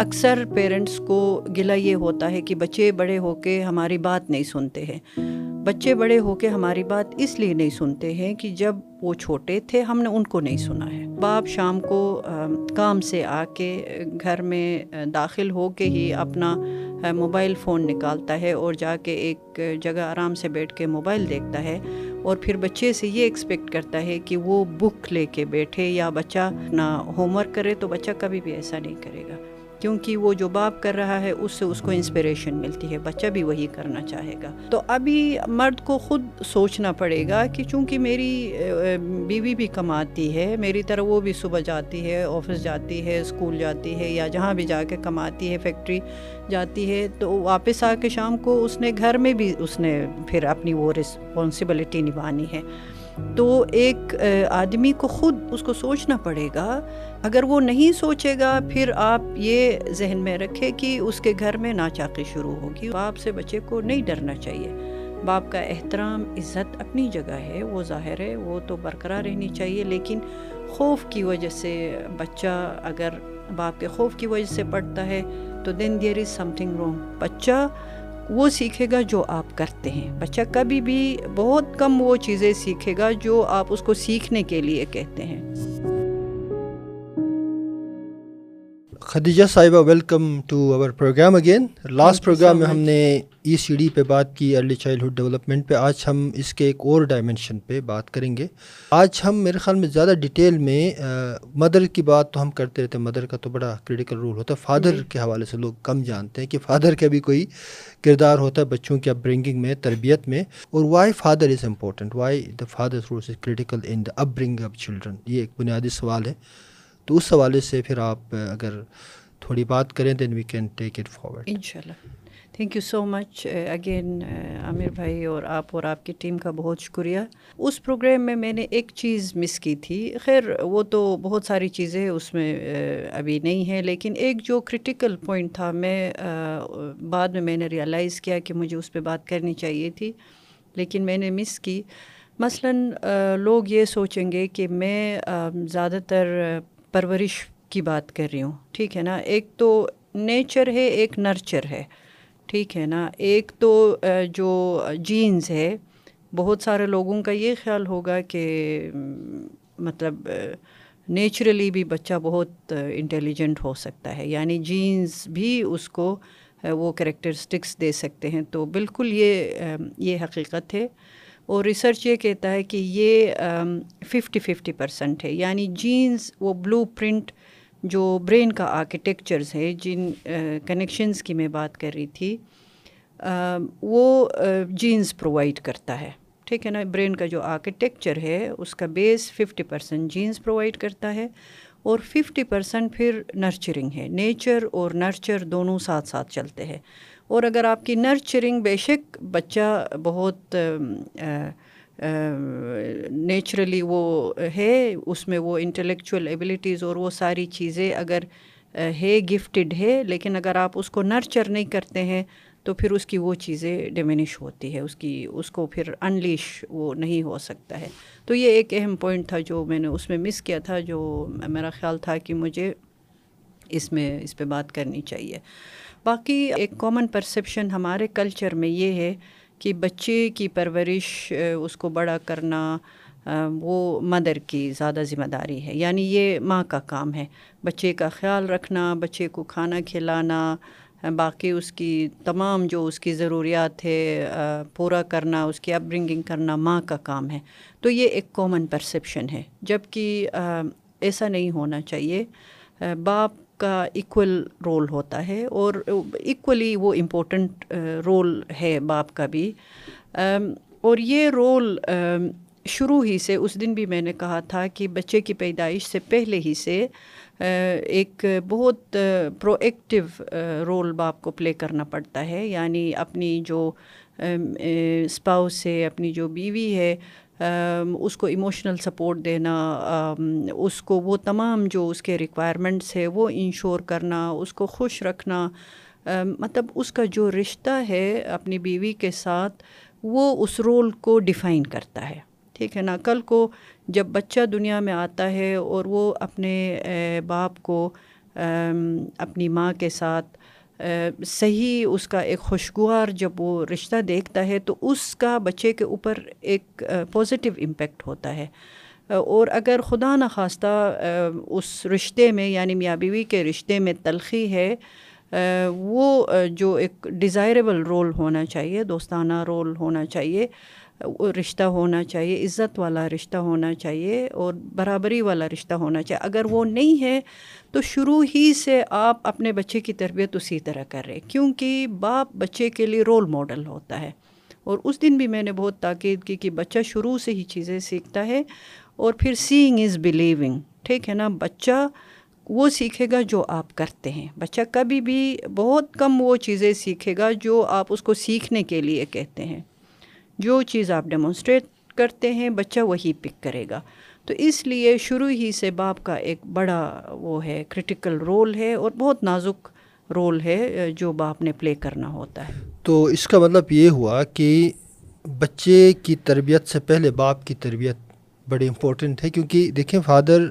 اکثر پیرنٹس کو گلا یہ ہوتا ہے کہ بچے بڑے ہو کے ہماری بات نہیں سنتے ہیں۔ بچے بڑے ہو کے ہماری بات اس لیے نہیں سنتے ہیں کہ جب وہ چھوٹے تھے ہم نے ان کو نہیں سنا ہے۔ باپ شام کو کام سے آ کے گھر میں داخل ہو کے ہی اپنا موبائل فون نکالتا ہے اور جا کے ایک جگہ آرام سے بیٹھ کے موبائل دیکھتا ہے اور پھر بچے سے یہ ایکسپیکٹ کرتا ہے کہ وہ بک لے کے بیٹھے یا بچہ اپنا ہوم ورک کرے تو بچہ کبھی بھی ایسا نہیں کرے گا۔ کیونکہ وہ جو باپ کر رہا ہے، اس سے اس کو انسپریشن ملتی ہے۔ بچہ بھی وہی کرنا چاہے گا۔ تو ابھی مرد کو خود سوچنا پڑے گا کہ چونکہ میری بیوی بھی کماتی ہے، میری طرح وہ بھی صبح جاتی ہے آفس جاتی ہے اسکول جاتی ہے یا جہاں بھی جا کے کماتی ہے فیکٹری جاتی ہے، تو واپس آ کے شام کو اس نے گھر میں بھی اس نے پھر اپنی وہ رسپانسبلٹی نبھانی ہے۔ تو ایک آدمی کو خود اس کو سوچنا پڑے گا اگر وہ نہیں سوچے گا، پھر آپ یہ ذہن میں رکھے کہ اس کے گھر میں ناچاقی شروع ہوگی۔ باپ سے بچے کو نہیں ڈرنا چاہیے۔ باپ کا احترام عزت اپنی جگہ ہے، وہ ظاہر ہے، وہ تو برقرار رہنی چاہیے۔ لیکن خوف کی وجہ سے بچہ اگر باپ کے خوف کی وجہ سے پڑھتا ہے، تو then there is something wrong بچہ وہ سیکھے گا جو آپ کرتے ہیں۔ بچہ کبھی بھی بہت کم وہ چیزیں سیکھے گا جو آپ اس کو سیکھنے کے لیے کہتے ہیں۔ خدیجہ صاحبہ welcome to our program again last program میں ہم نے ای سی ڈی پہ بات کی ارلی چائلڈہڈ ڈیولپمنٹ پہ. آج ہم اس کے ایک اور ڈائمنشن پہ بات کریں گے. آج ہم میرے خیال میں زیادہ ڈیٹیل میں مدر کی بات تو ہم کرتے رہتے ہیں. مدر کا تو بڑا کریٹیکل رول ہوتا ہے. فادر جی۔ کے حوالے سے لوگ کم جانتے ہیں کہ فادر کا بھی کوئی کردار ہوتا ہے بچوں کی اپ برنگنگ میں تربیت میں. اور why father is important why the father roles is critical in the up bring up children یہ ایک بنیادی سوال ہے. تو اس حوالے سے پھر آپ اگر تھوڑی بات کریں then we can take it forward ان شاء اللہ thank you so much again Aamir بھائی اور آپ اور آپ کی ٹیم کا بہت شکریہ. اس پروگرام میں میں نے ایک چیز مس کی تھی. خیر، وہ تو بہت ساری چیزیں اس میں ابھی نہیں ہیں، لیکن ایک جو کرٹیکل پوائنٹ تھا، میں بعد میں میں نے ریئلائز کیا کہ مجھے اس پہ بات کرنی چاہیے تھی، لیکن میں نے مس کی. مثلاً لوگ یہ سوچیں گے کہ میں زیادہ تر پرورش کی بات کر رہی ہوں۔ ٹھیک ہے نا؟ ایک تو نیچر ہے، ایک نرچر ہے۔ ٹھیک ہے نا؟ ایک تو جو جینز ہے، بہت سارے لوگوں کا یہ خیال ہوگا کہ مطلب نیچرلی بھی بچہ بہت انٹیلیجنٹ ہو سکتا ہے۔ یعنی جینز بھی اس کو وہ کریکٹرسٹکس دے سکتے ہیں۔ تو بالکل یہ یہ حقیقت ہے۔ اور ریسرچ یہ کہتا ہے کہ یہ ففٹی ففٹی پرسنٹ ہے۔ یعنی جینز وہ بلو پرنٹ جو برین کا آرکیٹیکچرز ہے جن کنیکشنز کی میں بات کر رہی تھی وہ جینز پرووائڈ کرتا ہے۔ ٹھیک ہے نا؟ برین کا جو آرکیٹیکچر ہے، اس کا بیس ففٹی پرسینٹ جینس پرووائڈ کرتا ہے اور ففٹی پرسینٹ پھر نرچرنگ ہے۔ نیچر اور نرچر دونوں ساتھ ساتھ چلتے ہیں۔ اور اگر آپ کی نرچرنگ بے شک بچہ بہت نیچرلی وہ ہے، اس میں وہ انٹلیکچوئل ایبلٹیز اور وہ ساری چیزیں اگر ہے، گفٹڈ ہے، لیکن اگر آپ اس کو نرچر نہیں کرتے ہیں تو پھر اس کی وہ چیزیں ڈیمینش ہوتی ہے، اس کی، اس کو پھر انلیش وہ نہیں ہو سکتا ہے۔ تو یہ ایک اہم پوائنٹ تھا جو میں نے اس میں مس کیا تھا، جو میرا خیال تھا کہ مجھے اس میں، اس پہ بات کرنی چاہیے۔ باقی ایک کامن پرسیپشن ہمارے کلچر میں یہ ہے کہ بچے کی پرورش اس کو بڑا کرنا وہ مدر کی زیادہ ذمہ داری ہے یعنی یہ ماں کا کام ہے۔ بچے کا خیال رکھنا، بچے کو کھانا کھلانا باقی اس کی تمام جو اس کی ضروریات ہے پورا کرنا، اس کی اپ برنگنگ کرنا ماں کا کام ہے۔ تو یہ ایک کامن پرسیپشن ہے جبکہ ایسا نہیں ہونا چاہیے۔ باپ کا ایکول رول ہوتا ہے اور ایکولی وہ امپورٹنٹ رول uh, ہے باپ کا بھی. Um, اور یہ رول um, شروع ہی سے اس دن بھی میں نے کہا تھا کہ بچے کی پیدائش سے پہلے ہی سے uh, ایک بہت پرو ایکٹیو رول باپ کو پلے کرنا پڑتا ہے. یعنی اپنی جو um, uh, اسپاؤس ہے، اپنی جو بیوی ہے اس کو ایموشنل سپورٹ دینا اس کو وہ تمام جو اس کے ریکوائرمنٹس ہے وہ انشور کرنا، اس کو خوش رکھنا مطلب اس کا جو رشتہ ہے اپنی بیوی کے ساتھ، وہ اس رول کو ڈیفائن کرتا ہے۔ ٹھیک ہے نا؟ کل کو جب بچہ دنیا میں آتا ہے اور وہ اپنے باپ کو اپنی ماں کے ساتھ صحیح اس کا ایک خوشگوار جب وہ رشتہ دیکھتا ہے تو اس کا بچے کے اوپر ایک پازیٹیو امپیکٹ ہوتا ہے۔ اور اگر خدا نخواستہ اس رشتے میں یعنی میاں بیوی کے رشتے میں تلخی ہے وہ جو ایک ڈیزائریبل رول ہونا چاہیے، دوستانہ رول ہونا چاہیے رشتہ ہونا چاہیے، عزت والا رشتہ ہونا چاہیے اور برابری والا رشتہ ہونا چاہیے۔ اگر وہ نہیں ہے تو شروع ہی سے آپ اپنے بچے کی تربیت اسی طرح کر رہے کیونکہ باپ بچے کے لیے رول ماڈل ہوتا ہے۔ اور اس دن بھی میں نے بہت تاکید کی کہ بچہ شروع سے ہی چیزیں سیکھتا ہے اور پھر سینگ از بلیونگ ٹھیک ہے نا؟ بچہ وہ سیکھے گا جو آپ کرتے ہیں۔ بچہ کبھی بھی بہت کم وہ چیزیں سیکھے گا جو آپ اس کو سیکھنے کے لیے کہتے ہیں۔ جو چیز آپ ڈیمونسٹریٹ کرتے ہیں بچہ وہی پک کرے گا۔ تو اس لیے شروع ہی سے باپ کا ایک بڑا وہ ہے کرٹیکل رول ہے اور بہت نازک رول ہے جو باپ نے پلے کرنا ہوتا ہے۔ تو اس کا مطلب یہ ہوا کہ بچے کی تربیت سے پہلے باپ کی تربیت بڑی امپورٹنٹ ہے۔ کیونکہ دیکھیں فادر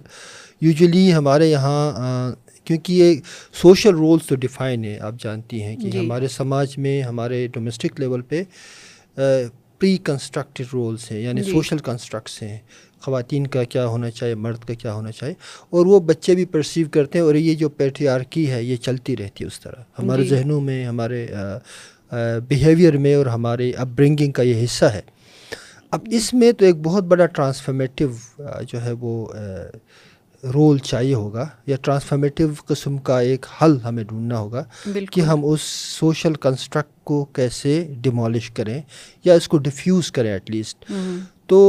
یوزلی ہمارے یہاں کیونکہ یہ سوشل رولز تو ڈیفائن ہے آپ جانتی ہیں کہ جی۔ ہمارے سماج میں ہمارے ڈومیسٹک لیول پہ پری کنسٹرکٹیڈ رولس ہیں یعنی سوشل جی۔ کنسٹرکٹس ہیں خواتین کا کیا ہونا چاہیے مرد کا کیا ہونا چاہیے اور وہ بچے بھی پرسیو کرتے ہیں اور یہ جو پیٹریارکی ہے یہ چلتی رہتی ہے اس طرح ہمارے جی۔ ذہنوں میں ہمارے بیہیویئر میں اور ہمارے اپ برنگنگ کا یہ حصہ ہے اب اس میں تو ایک بہت بڑا ٹرانسفارمیٹیو جو ہے وہ رول چاہیے ہوگا یا ٹرانسفارمیٹیو قسم کا ایک حل ہمیں ڈھونڈنا ہوگا کہ ہم اس سوشل کنسٹرکٹ کو کیسے ڈیمالش کریں یا اس کو ڈیفیوز کریں ایٹ لیسٹ تو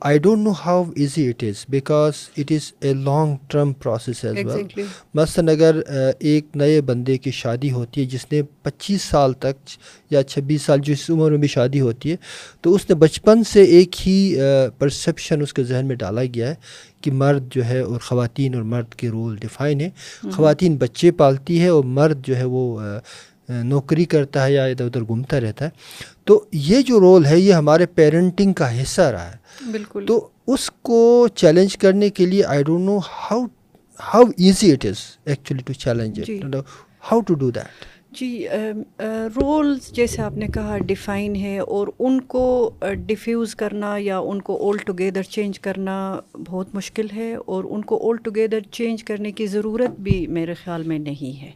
I don't know how easy it is because it is a long term process as well مثلاً اگر ایک نئے بندے کی شادی ہوتی ہے جس نے پچیس سال تک یا چھبیس سال جس عمر میں بھی شادی ہوتی ہے تو اس نے بچپن سے ایک ہی پرسیپشن اس کے ذہن میں ڈالا گیا ہے کہ مرد جو ہے اور خواتین اور مرد کے رول ڈیفائن ہے خواتین بچے پالتی ہے اور مرد جو ہے وہ نوکری کرتا ہے یا ادھر ادھر گھومتا رہتا ہے۔ تو یہ جو رول ہے یہ ہمارے پیرنٹنگ کا حصہ رہا ہے۔ بالکل۔ تو اس کو چیلنج کرنے کے لیے I don't know how how easy it is actually to challenge how to do that G rules جیسے آپ نے کہا ڈیفائن ہے اور ان کو ڈیفیوز کرنا یا ان کو اول ٹوگیدر چینج کرنا بہت مشکل ہے اور ان کو اول ٹوگیدر چینج کرنے کی ضرورت بھی میرے خیال میں نہیں ہے۔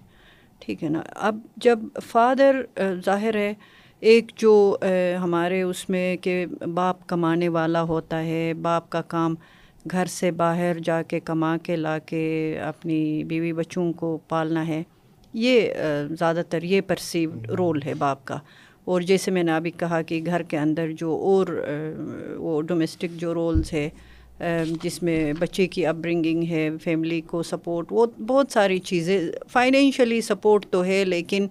ٹھیک ہے نا؟ اب جب فادر ظاہر ہے، ایک جو ہمارے اس میں کہ باپ کمانے والا ہوتا ہے، باپ کا کام گھر سے باہر جا کے کما کے لا کے اپنی بیوی بچوں کو پالنا ہے یہ زیادہ تر یہ پرسیو رول ہے باپ کا۔ اور جیسے میں نے ابھی کہا کہ گھر کے اندر جو اور وہ ڈومیسٹک جو رولز ہے جس میں بچے کی اپ برنگنگ ہے فیملی کو سپورٹ وہ بہت ساری چیزیں فائنینشلی سپورٹ تو ہے، لیکن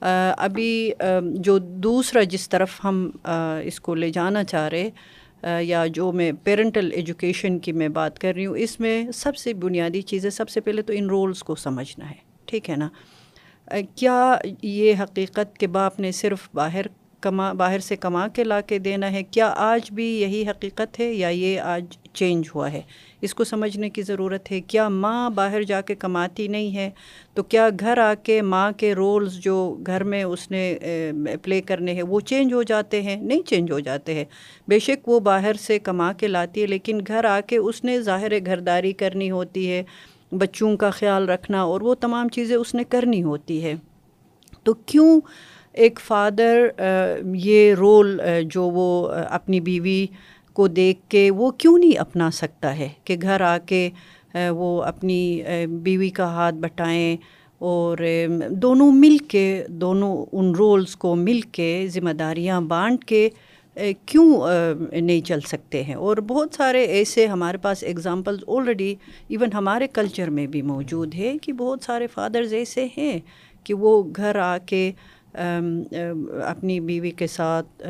ابھی جو دوسرا جس طرف ہم اس کو لے جانا چاہ رہے یا جو میں پیرنٹل ایجوکیشن کی میں بات کر رہی ہوں، اس میں سب سے بنیادی چیزیں، سب سے پہلے تو ان رولز کو سمجھنا ہے۔ ٹھیک ہے نا؟ کیا یہ حقیقت کہ باپ نے صرف باہر کما، باہر سے کما کے لا کے دینا ہے؟ کیا آج بھی یہی حقیقت ہے یا یہ آج چینج ہوا ہے؟ اس کو سمجھنے کی ضرورت ہے۔ کیا ماں باہر جا کے کماتی نہیں ہے؟ تو کیا گھر آ کے ماں کے رولز جو گھر میں اس نے پلے کرنے ہیں، وہ چینج ہو جاتے ہیں؟ نہیں چینج ہو جاتے ہیں۔ بے شک وہ باہر سے کما کے لاتی ہے، لیکن گھر آ کے اس نے ظاہر گھرداری کرنی ہوتی ہے۔ بچوں کا خیال رکھنا اور وہ تمام چیزیں اس نے کرنی ہوتی ہے۔ تو کیوں ایک فادر یہ رول جو وہ اپنی بیوی کو دیکھ کے وہ کیوں نہیں اپنا سکتا ہے کہ گھر آ کے وہ اپنی بیوی کا ہاتھ بٹائیں اور دونوں مل کے، دونوں ان رولز کو مل کے، ذمہ داریاں بانٹ کے کیوں نہیں چل سکتے ہیں؟ اور بہت سارے ایسے ہمارے پاس ایگزامپلز آلریڈی ایون ہمارے کلچر میں بھی موجود ہے کہ بہت سارے فادرز ایسے ہیں کہ وہ گھر آ کے اپنی بیوی کے ساتھ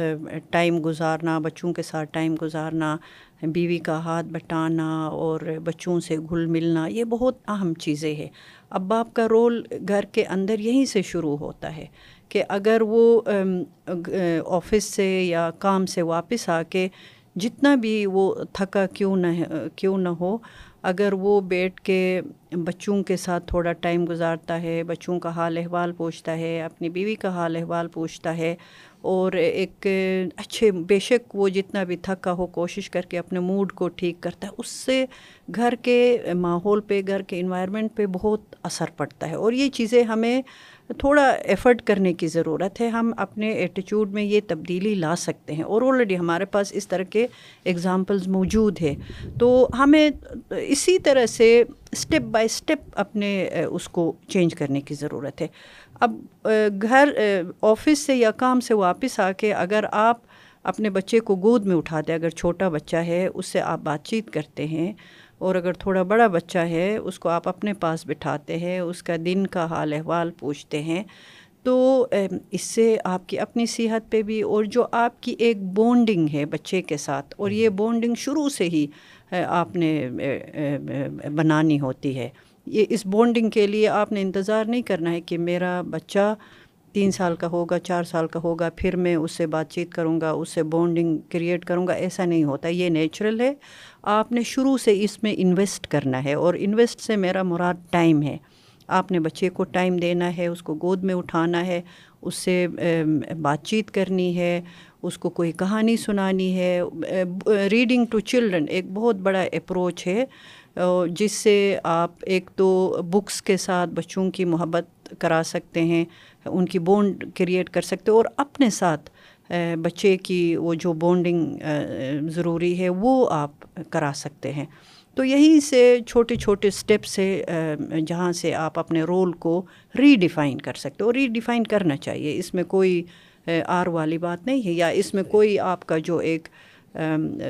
ٹائم گزارنا، بچوں کے ساتھ ٹائم گزارنا، بیوی کا ہاتھ بٹانا اور بچوں سے گھل ملنا، یہ بہت اہم چیزیں ہیں۔ اب باپ کا رول گھر کے اندر یہیں سے شروع ہوتا ہے کہ اگر وہ آفس سے یا کام سے واپس آ کے جتنا بھی وہ تھکا کیوں نہ کیوں نہ ہو اگر وہ بیٹھ کے بچوں کے ساتھ تھوڑا ٹائم گزارتا ہے، بچوں کا حال احوال پوچھتا ہے، اپنی بیوی کا حال احوال پوچھتا ہے، اور ایک اچھے بے شک وہ جتنا بھی تھکا ہو کوشش کر کے اپنے موڈ کو ٹھیک کرتا ہے، اس سے گھر کے ماحول پہ، گھر کے انوائرمنٹ پہ بہت اثر پڑتا ہے۔ اور یہ چیزیں ہمیں تھوڑا ایفرٹ کرنے کی ضرورت ہے۔ ہم اپنے ایٹیچیوڈ میں یہ تبدیلی لا سکتے ہیں اور آلریڈی ہمارے پاس اس طرح کے اگزامپلز موجود ہے تو ہمیں اسی طرح سے اسٹیپ بائی اسٹیپ اپنے اس کو چینج کرنے کی ضرورت ہے۔ اب گھر آفس سے یا کام سے واپس آ کے اگر آپ اپنے بچے کو گود میں اٹھاتے اگر چھوٹا بچہ ہے، اس سے آپ بات چیت کرتے ہیں اور اگر تھوڑا بڑا بچہ ہے، اس کو آپ اپنے پاس بٹھاتے ہیں، اس کا دن کا حال احوال پوچھتے ہیں، تو اس سے آپ کی اپنی صحت پہ بھی اور جو آپ کی ایک بونڈنگ ہے بچے کے ساتھ، اور یہ بونڈنگ شروع سے ہی آپ نے بنانی ہوتی ہے۔ یہ اس بونڈنگ کے لیے آپ نے انتظار نہیں کرنا ہے کہ میرا بچہ تین سال کا ہوگا، چار سال کا ہوگا، پھر میں اس سے بات چیت کروں گا، اس سے بونڈنگ کریٹ کروں گا، ایسا نہیں ہوتا، یہ نیچرل ہے۔ آپ نے شروع سے اس میں انویسٹ کرنا ہے اور انویسٹ سے میرا مراد ٹائم ہے۔ آپ نے بچے کو ٹائم دینا ہے، اس کو گود میں اٹھانا ہے، اس سے بات چیت کرنی ہے، اس کو کوئی کہانی سنانی ہے۔ ریڈنگ ٹو چلڈرن ایک بہت بڑا اپروچ ہے جس سے آپ ایک تو بکس کے ساتھ بچوں کی محبت کرا سکتے ہیں، ان کی بونڈ کریٹ کر سکتے اور اپنے ساتھ بچے کی وہ جو بونڈنگ ضروری ہے وہ آپ کرا سکتے ہیں۔ تو یہیں سے چھوٹے چھوٹے اسٹیپ سے جہاں سے آپ اپنے رول کو ری ڈیفائن کر سکتے اور ری ڈیفائن کرنا چاہیے۔ اس میں کوئی آر والی بات نہیں ہے یا اس میں کوئی آپ کا جو ایک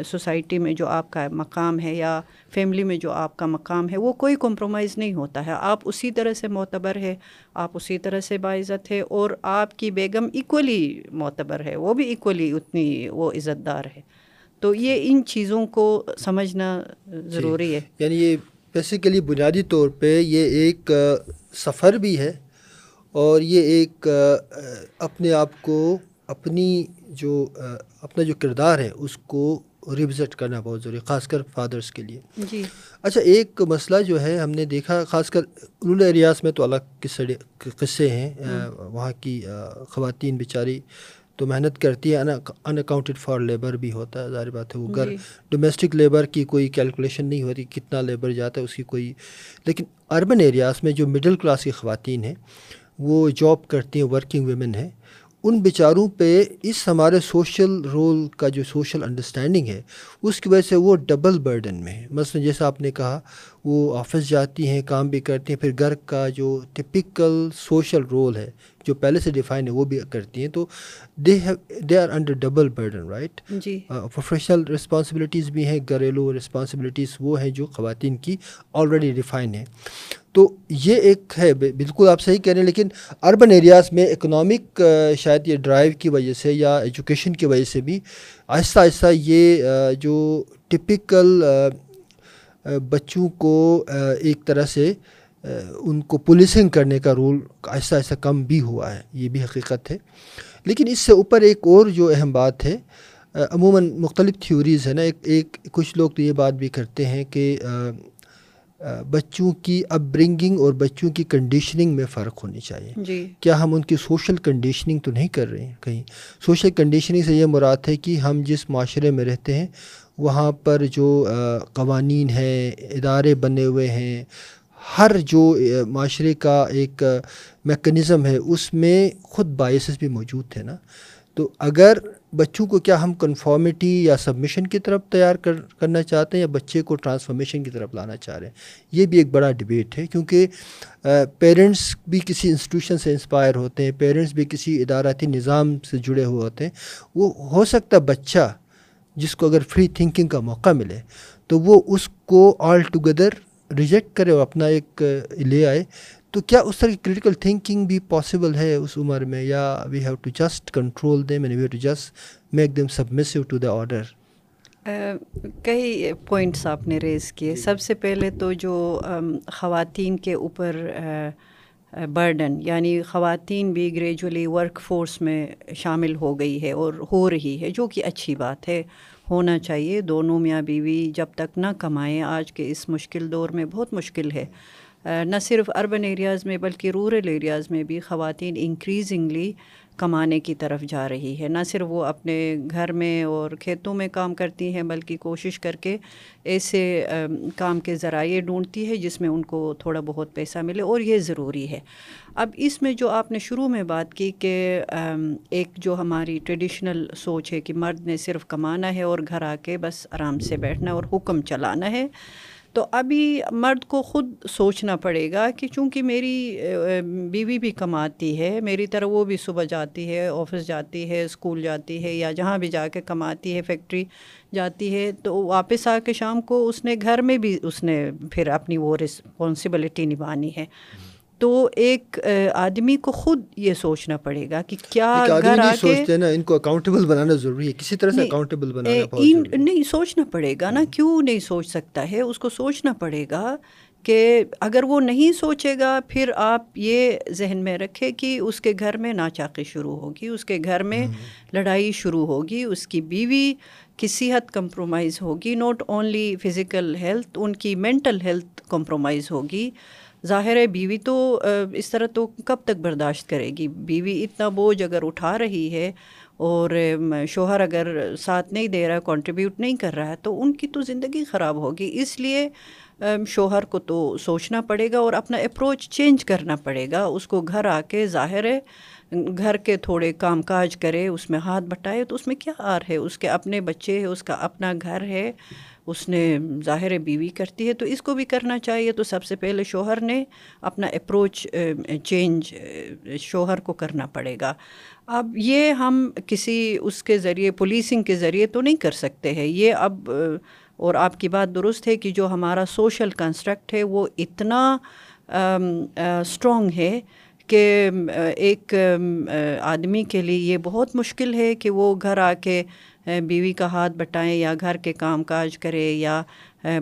سوسائٹی میں جو آپ کا مقام ہے یا فیملی میں جو آپ کا مقام ہے وہ کوئی کمپرومائز نہیں ہوتا ہے۔ آپ اسی طرح سے معتبر ہے آپ اسی طرح سے باعزت ہے اور آپ کی بیگم ایکولی معتبر ہے وہ بھی ایکولی اتنی وہ عزت دار ہے۔ تو یہ ان چیزوں کو سمجھنا ضروری ہے۔ یعنی یہ بیسیکلی بنیادی طور پہ یہ ایک سفر بھی ہے اور یہ ایک اپنے آپ کو اپنی جو اپنا جو کردار ہے اس کو ریوزٹ کرنا بہت ضروری خاص کر فادرس کے لیے۔ جی۔ اچھا ایک مسئلہ جو ہے ہم نے دیکھا خاص کر رول ایریاز میں تو الگ قصے ہیں۔ وہاں کی خواتین بیچاری تو محنت کرتی ہے ان اکاؤنٹڈ فار لیبر بھی ہوتا ہے ظاہر بات ہے وہ گھر ڈومیسٹک لیبر کی کوئی کیلکولیشن نہیں ہوتی کتنا لیبر جاتا ہے اس کی کوئی۔ لیکن اربن ایریاز میں جو مڈل کلاس کی خواتین ہیں وہ جاب کرتی ہیں ورکنگ ویمن ہیں۔ ان بیچاروں پہ اس ہمارے سوشل رول کا جو سوشل انڈرسٹینڈنگ ہے اس کی وجہ سے وہ ڈبل برڈن میں ہے مثلاً جیسا آپ نے کہا وہ آفس جاتی ہیں کام بھی کرتی ہیں پھر گھر کا جو ٹپکل سوشل رول ہے جو پہلے سے ڈیفائن ہے وہ بھی کرتی ہیں۔ تو they they are under double burden right G. Professional responsibilities بھی ہیں گھریلو رسپانسبلٹیز وہ ہیں جو خواتین کی آلریڈی ڈیفائن ہیں۔ تو یہ ایک ہے بالکل آپ صحیح کہہ رہے ہیں، لیکن اربن ایریاز میں اکنامک شاید یہ ڈرائیو کی وجہ سے یا ایجوکیشن کی وجہ سے بھی آہستہ آہستہ یہ جو ٹپکل بچوں کو ایک طرح سے ان کو پولیسنگ کرنے کا رول آہستہ آہستہ کم بھی ہوا ہے، یہ بھی حقیقت ہے۔ لیکن اس سے اوپر ایک اور جو اہم بات ہے عموماً مختلف تھیوریز ہیں نا، ایک ایک، کچھ لوگ تو یہ بات بھی کرتے ہیں کہ بچوں کی اپ برنگنگ اور بچوں کی کنڈیشننگ میں فرق ہونی چاہیے۔ جی۔ کیا ہم ان کی سوشل کنڈیشننگ تو نہیں کر رہے ہیں؟ کہیں سوشل کنڈیشننگ سے یہ مراد ہے کہ ہم جس معاشرے میں رہتے ہیں وہاں پر جو قوانین ہیں ادارے بنے ہوئے ہیں ہر جو معاشرے کا ایک میکنزم ہے اس میں خود باعث بھی موجود تھے نا۔ تو اگر بچوں کو کیا ہم کنفارمیٹی یا سبمیشن کی طرف تیار کر، کرنا چاہتے ہیں یا بچے کو ٹرانسفارمیشن کی طرف لانا چاہ رہے ہیں؟ یہ بھی ایک بڑا ڈبیٹ ہے کیونکہ پیرنٹس بھی کسی انسٹیٹیوشن سے انسپائر ہوتے ہیں پیرنٹس بھی کسی اداراتی نظام سے جڑے ہوئے ہوتے ہیں۔ وہ ہو سکتا بچہ جس کو اگر فری تھنکنگ کا موقع ملے تو وہ اس کو آل ٹوگیدر ریجیکٹ کرے اور اپنا ایک لے آئے۔ تو کیا اس طرح کی کریٹیکل تھنکنگ بھی پاسبل ہے اس عمر میں؟ یا we have to just control them and we have to just make them submissive to the order کئی پوائنٹس آپ نے ریز کیے۔ جی۔ سب سے پہلے تو جو خواتین کے اوپر برڈن یعنی خواتین بھی گریجولی ورک فورس میں شامل ہو گئی ہے اور ہو رہی ہے جو کہ اچھی بات ہے۔ ہونا چاہیے دونوں میاں بیوی جب تک نہ کمائیں آج کے اس مشکل دور میں بہت مشکل ہے۔ نہ صرف اربن ایریاز میں بلکہ رورل ایریاز میں بھی خواتین انکریزنگلی کمانے کی طرف جا رہی ہے۔ نہ صرف وہ اپنے گھر میں اور کھیتوں میں کام کرتی ہیں، بلکہ کوشش کر کے ایسے کام کے ذرائع ڈھونڈتی ہے جس میں ان کو تھوڑا بہت پیسہ ملے اور یہ ضروری ہے۔ اب اس میں جو آپ نے شروع میں بات کی کہ ایک جو ہماری ٹریڈیشنل سوچ ہے کہ مرد نے صرف کمانا ہے اور گھر آ کے بس آرام سے بیٹھنا اور حکم چلانا ہے تو ابھی مرد کو خود سوچنا پڑے گا کہ چونکہ میری بیوی بھی کماتی ہے، میری طرح وہ بھی صبح جاتی ہے، آفس جاتی ہے، اسکول جاتی ہے یا جہاں بھی جا کے کماتی ہے، فیکٹری جاتی ہے، تو واپس آ کے شام کو اس نے گھر میں بھی اس نے پھر اپنی وہ رسپانسبلٹی نبھانی ہے۔ تو ایک آدمی کو خود یہ سوچنا پڑے گا کہ کیا گھر آ کے نا ان کو اکاؤنٹیبل بنانا ضروری ہے کسی طرح سے اکاؤنٹیبل بنانا نہیں سوچنا پڑے گا نا کیوں نہیں سوچ سکتا ہے؟ اس کو سوچنا پڑے گا کہ اگر وہ نہیں سوچے گا پھر آپ یہ ذہن میں رکھے کہ اس کے گھر میں ناچاقی شروع ہوگی اس کے گھر میں لڑائی شروع ہوگی اس کی بیوی کی صحت کمپرومائز ہوگی ناٹ اونلی فزیکل ہیلتھ ان کی مینٹل ہیلتھ کمپرومائز ہوگی۔ ظاہر ہے بیوی تو اس طرح تو کب تک برداشت کرے گی؟ بیوی اتنا بوجھ اگر اٹھا رہی ہے اور شوہر اگر ساتھ نہیں دے رہا ہے کنٹریبیوٹ نہیں کر رہا ہے، تو ان کی تو زندگی خراب ہوگی۔ اس لیے شوہر کو تو سوچنا پڑے گا اور اپنا اپروچ چینج کرنا پڑے گا۔ اس کو گھر آ کے ظاہر ہے گھر کے تھوڑے کام کاج کرے، اس میں ہاتھ بٹائے تو اس میں کیا آر ہے؟ اس کے اپنے بچے ہے، اس کا اپنا گھر ہے، اس نے ظاہر بیوی کرتی ہے تو اس کو بھی کرنا چاہیے۔ تو سب سے پہلے شوہر نے اپنا اپروچ، چینج، شوہر کو کرنا پڑے گا۔ اب یہ ہم کسی اس کے ذریعے، پولیسنگ کے ذریعے تو نہیں کر سکتے ہیں۔ یہ اب، اور آپ کی بات درست ہے کہ جو ہمارا سوشل کنسٹرکٹ ہے وہ اتنا اسٹرانگ ہے کہ ایک آدمی کے لیے یہ بہت مشکل ہے کہ وہ گھر آ کے بیوی کا ہاتھ بٹائیں یا گھر کے کام کاج کرے یا